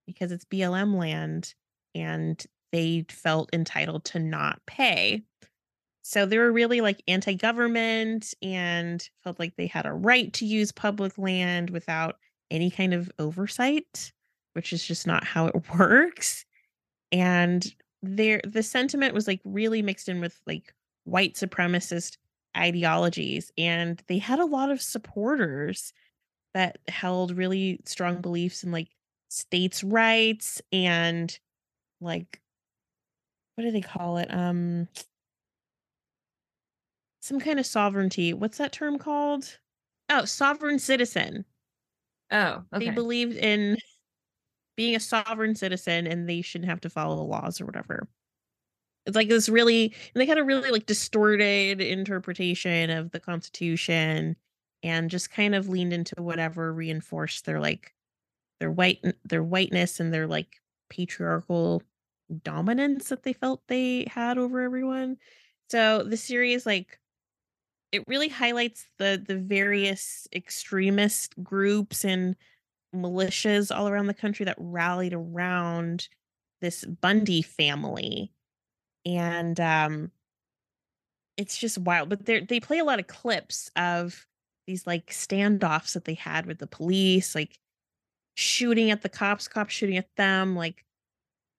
because it's BLM land and they felt entitled to not pay. So they were really like anti government and felt like they had a right to use public land without any kind of oversight, which is just not how it [LAUGHS] works. and there the sentiment was like really mixed in with like white supremacist ideologies and they had a lot of supporters that held really strong beliefs in like states rights and like what do they call it? Um some kind of sovereignty what's that term called? Oh sovereign citizen. Oh, they believed in being a sovereign citizen and they shouldn't have to follow the laws or whatever it's like this really and they had a really like distorted interpretation of the constitution and just kind of leaned into whatever reinforced their like their white their whiteness and their like patriarchal dominance that they felt they had over everyone. So the series like it really highlights the the various extremist groups and militias all around the country that rallied around this Bundy family. And um it's just wild, but they they play a lot of clips of these like standoffs that they had with the police, like shooting at the cops, cops shooting at them, like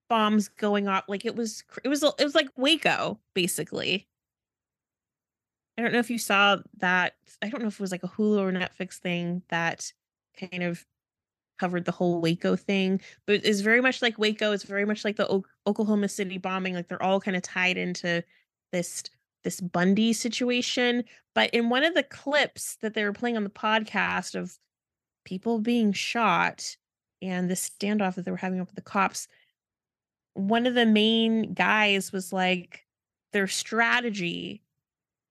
bombs going off. Like it was, it was, it was like Waco, basically. I don't know if you saw that. I don't know if it was like a Hulu or Netflix thing that kind of covered the whole Waco thing, but it's very much like Waco. It's very much like the o- Oklahoma City bombing. Like they're all kind of tied into this this Bundy situation. But in one of the clips that they were playing on the podcast of people being shot and the standoff that they were having with the cops, one of the main guys was like, their strategy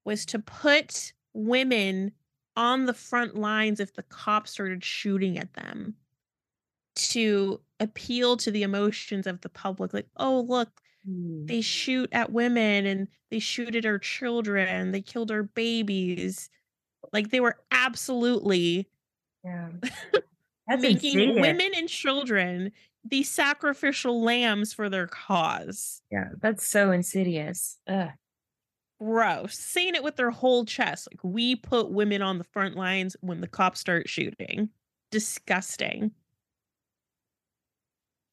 was to put women on the front lines if the cops started shooting at them to appeal to the emotions of the public like oh look Mm. they shoot at women and they shoot at our children they killed our babies like they were absolutely Yeah. [LAUGHS] Making insidious. women and children the sacrificial lambs for their cause Yeah, that's so insidious. Ugh. gross saying it with their whole chest like we put women on the front lines when the cops start shooting disgusting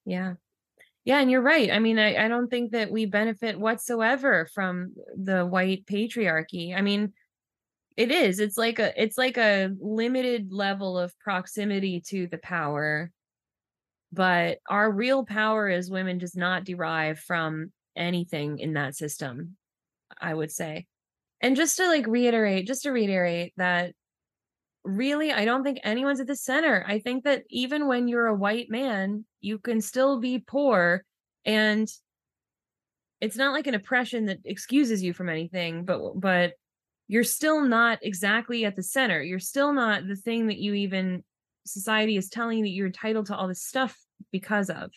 Yeah. Yeah, and you're right. I mean, I, I don't think that we benefit whatsoever from the white patriarchy. I mean, it is. It's like a it's like a limited level of proximity to the power. But our real power as women does not derive from anything in that system, I would say. And just to like reiterate, just to reiterate that really i don't think anyone's at the center i think that even when you're a white man you can still be poor and it's not like an oppression that excuses you from anything but but you're still not exactly at the center. You're still not the thing that you even society is telling you that you're entitled to all this stuff because of.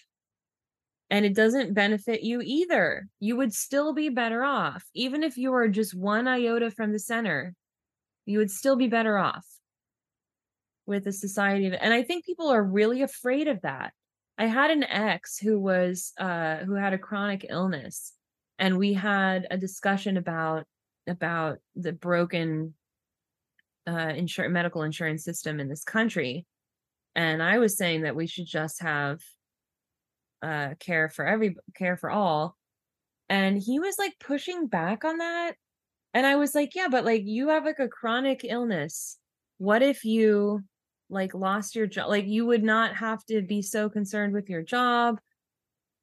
And it doesn't benefit you either. You would still be better off. Even if you are just one iota from the center you would still be better off with a society and i think people are really afraid of that i had an ex who was uh who had a chronic illness and we had a discussion about about the broken uh insur- medical insurance system in this country and i was saying that we should just have uh care for every care for all and he was like pushing back on that and i was like yeah but like you have like a chronic illness. What if you like lost your job like you would not have to be so concerned with your job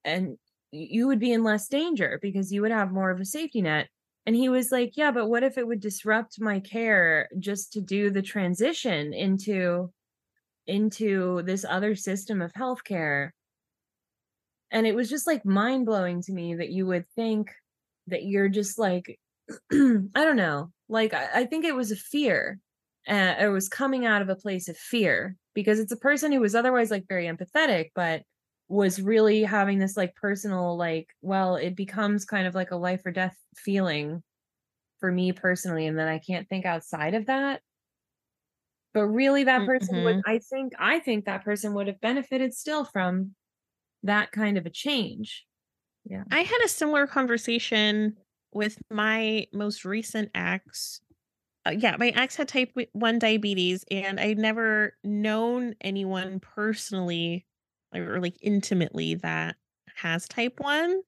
and you would be in less danger because you would have more of a safety net. And he was like yeah but what if it would disrupt my care just to do the transition into into this other system of healthcare? And it was just like mind-blowing to me that you would think that you're just like [CLEARS THROAT] i don't know like I, I think it was a fear uh, it was coming out of a place of fear because it's a person who was otherwise like very empathetic but was really having this like personal like well it becomes kind of like a life or death feeling for me personally and then i can't think outside of that. But really that person would i think i think that person would have benefited still from that kind of a change. Yeah. I had a similar conversation with my most recent ex. Uh, yeah, my ex had type 1 diabetes, and I'd never known anyone personally or like intimately that has type 1.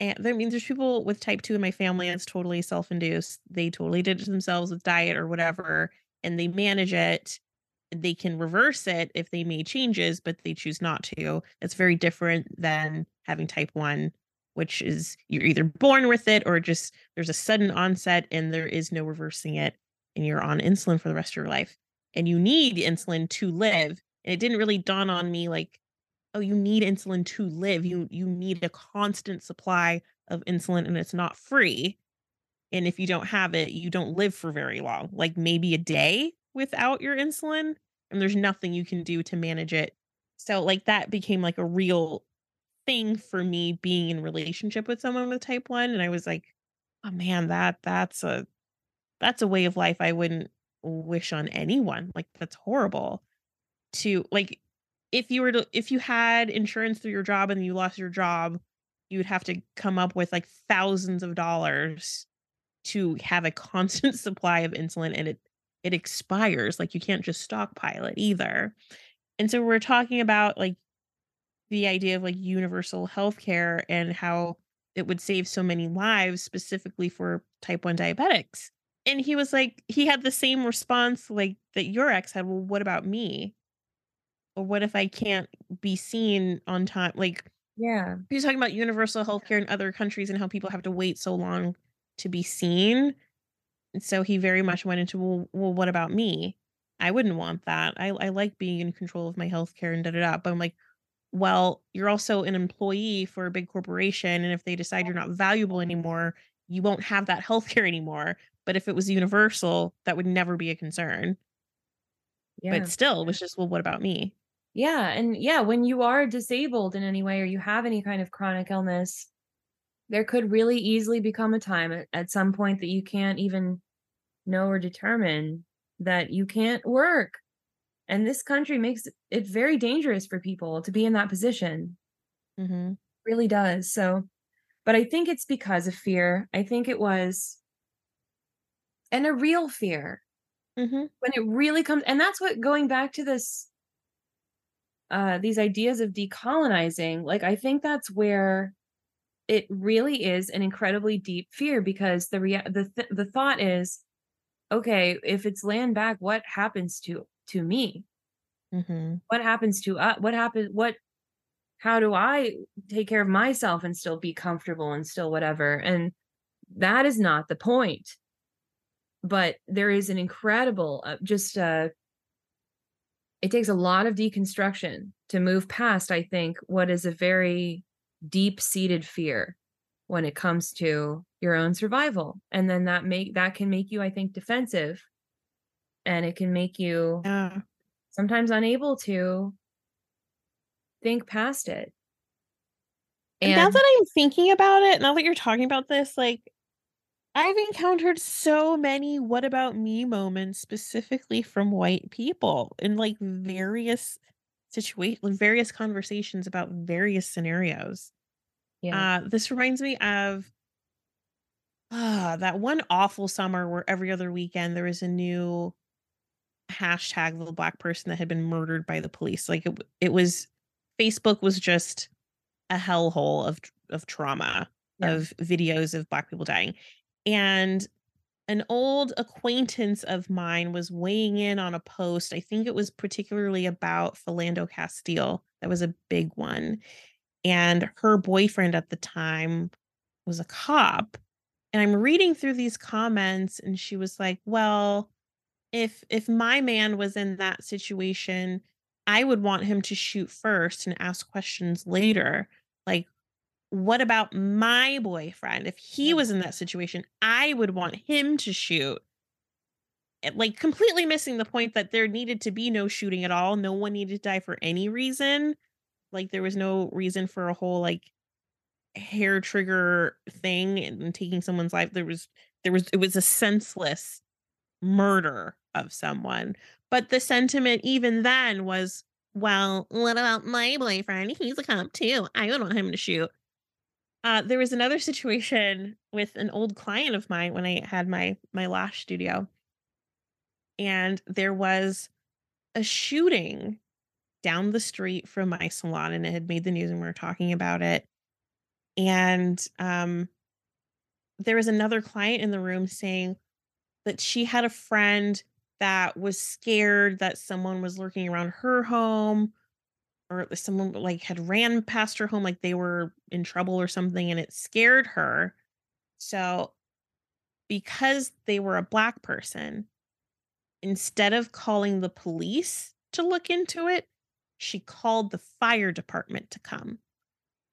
And I mean, there's people with type 2 in my family that's totally self-induced. They totally did it to themselves with diet or whatever, and they manage it. They can reverse it if they made changes, but they choose not to. It's very different than having type 1, which is you're either born with it or just there's a sudden onset and there is no reversing it, and you're on insulin for the rest of your life. And you need insulin to live. And it didn't really dawn on me like oh you need insulin to live you you need a constant supply of insulin and it's not free and if you don't have it you don't live for very long like maybe a day without your insulin and there's nothing you can do to manage it so like that became like a real thing for me being in relationship with someone with type 1 and i was like oh man that that's a that's a way of life i wouldn't wish on anyone like that's horrible to like if you were to if you had insurance through your job and you lost your job, you would have to come up with like thousands of dollars to have a constant [LAUGHS] supply of insulin and it it expires like you can't just stockpile it either. And so we're talking about like the idea of like universal healthcare and how it would save so many lives specifically for type 1 diabetics. And he was like he had the same response like that your ex had, well what about me? or what if I can't be seen on time? Like, Yeah. he's talking about universal healthcare in other countries and how people have to wait so long to be seen. And so he very much went into, well, well what about me? I wouldn't want that. I, I like being in control of my healthcare and da da da. But I'm like, well, you're also an employee for a big corporation. And if they decide you're not valuable anymore, you won't have that healthcare anymore. But if it was universal, that would never be a concern. Yeah. But still, it was just, well, what about me? Yeah, and yeah, when you are disabled in any way or you have any kind of chronic illness, there could really easily become a time at, at some point that you can't even know or determine that you can't work. And this country makes it very dangerous for people to be in that position. Mm-hmm. Really does. So, but I think it's because of fear. I think it was and a real fear Mm-hmm. when it really comes and that's what going back to this uh these ideas of decolonizing like i think that's where it really is an incredibly deep fear because the rea- the th- the thought is okay if it's land back what happens to to me. Mm-hmm. what happens to us what happens what how do i take care of myself and still be comfortable and still whatever? And that is not the point. But there is an incredible uh, just uh it takes a lot of deconstruction to move past i think what is a very deep seated fear when it comes to your own survival. And then that make that can make you i think defensive and it can make you Yeah. sometimes unable to think past it And now that I'm thinking about it, now that you're talking about this, like I've encountered so many what about me moments specifically from white people in like various situations, various conversations about various scenarios. yeah Uh, this reminds me of uh, that one awful summer where every other weekend there was a new hashtag a black person that had been murdered by the police. Like it, it was Facebook was just a hellhole of of trauma Yeah. of videos of black people dying. And an old acquaintance of mine was weighing in on a post. I think it was particularly about Philando Castile. That was a big one. And her boyfriend at the time was a cop. And I'm reading through these comments and she was like, "Well, if if my man was in that situation, I would want him to shoot first and ask questions later. Like, what about my boyfriend? If he was in that situation, I would want him to shoot. Eh, like completely missing the point that there needed to be no shooting at all. No one needed to die for any reason. Like there was no reason for a whole like hair trigger thing and taking someone's life. There was there was it was a senseless murder of someone. But the sentiment even then was, well, what about my boyfriend? He's a cop too. I would want him to shoot. Uh, there was another situation with an old client of mine when I had my my lash studio, and there was a shooting down the street from my salon and it had made the news and we were talking about it. And um there was another client in the room saying that she had a friend that was scared that someone was lurking around her home or someone like had ran past her home like they were in trouble or something and it scared her. So because they were a black person, instead of calling the police to look into it, she called the fire department to come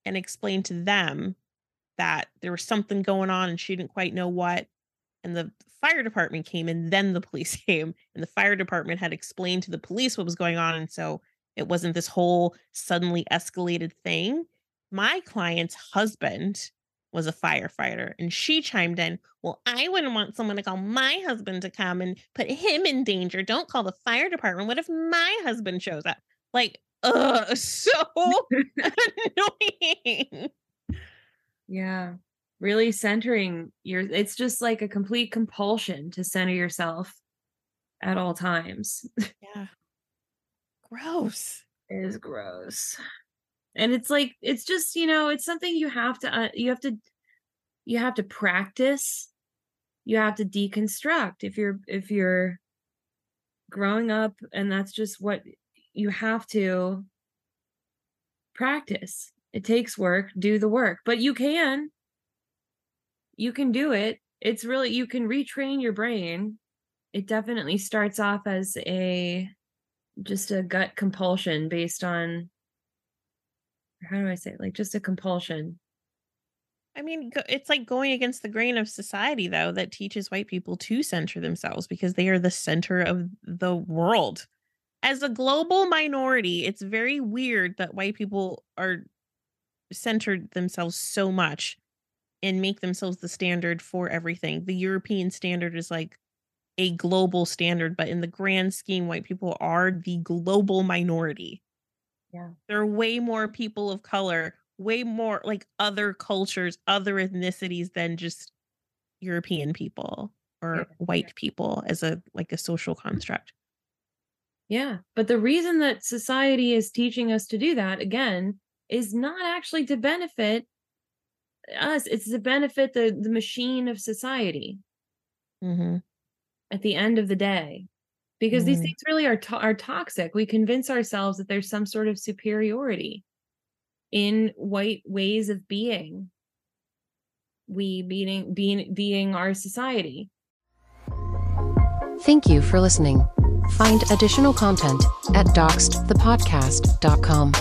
and explain to them that there was something going on and she didn't quite know what. And the fire department came and then the police [LAUGHS] came and the fire department had explained to the police what was going on. And so it wasn't this whole suddenly escalated thing. My client's husband was a firefighter and she chimed in, Well, I wouldn't want someone to call my husband to come and put him in danger. Don't call the fire department. What if my husband shows up? Like, uh, [LAUGHS] so [LAUGHS] annoying. Yeah. Really centering your it's just like a complete compulsion to center yourself at all times. [LAUGHS] Yeah. Gross. It is gross. And it's like it's just, you know, it's something you have to uh, you have to you have to practice. You have to deconstruct if you're if you're growing up and that's just what you have to practice. It takes work, do the work, but you can. You can do it. It's really, you can retrain your brain. It definitely starts off as a just a gut compulsion based on how do I say it? like just a compulsion. I mean, it's like going against the grain of society, though, that teaches white people to center themselves because they are the center of the world. As a global minority, it's very weird that white people are centered themselves so much and make themselves the standard for everything. The European standard is like a global standard, but in the grand scheme, white people are the global minority. Yeah. There are way more people of color, way more like other cultures, other ethnicities than just European people or yeah. white people as a like a social construct. Yeah. But the reason that society is teaching us to do that again is not actually to benefit us it's to benefit the the machine of society. Mm-hmm. at the end of the day. Because mm-hmm. these things really are to- are toxic. We convince ourselves that there's some sort of superiority in white ways of being. We being being being our society. Thank you for listening. Find additional content at doxxedthepodcast.com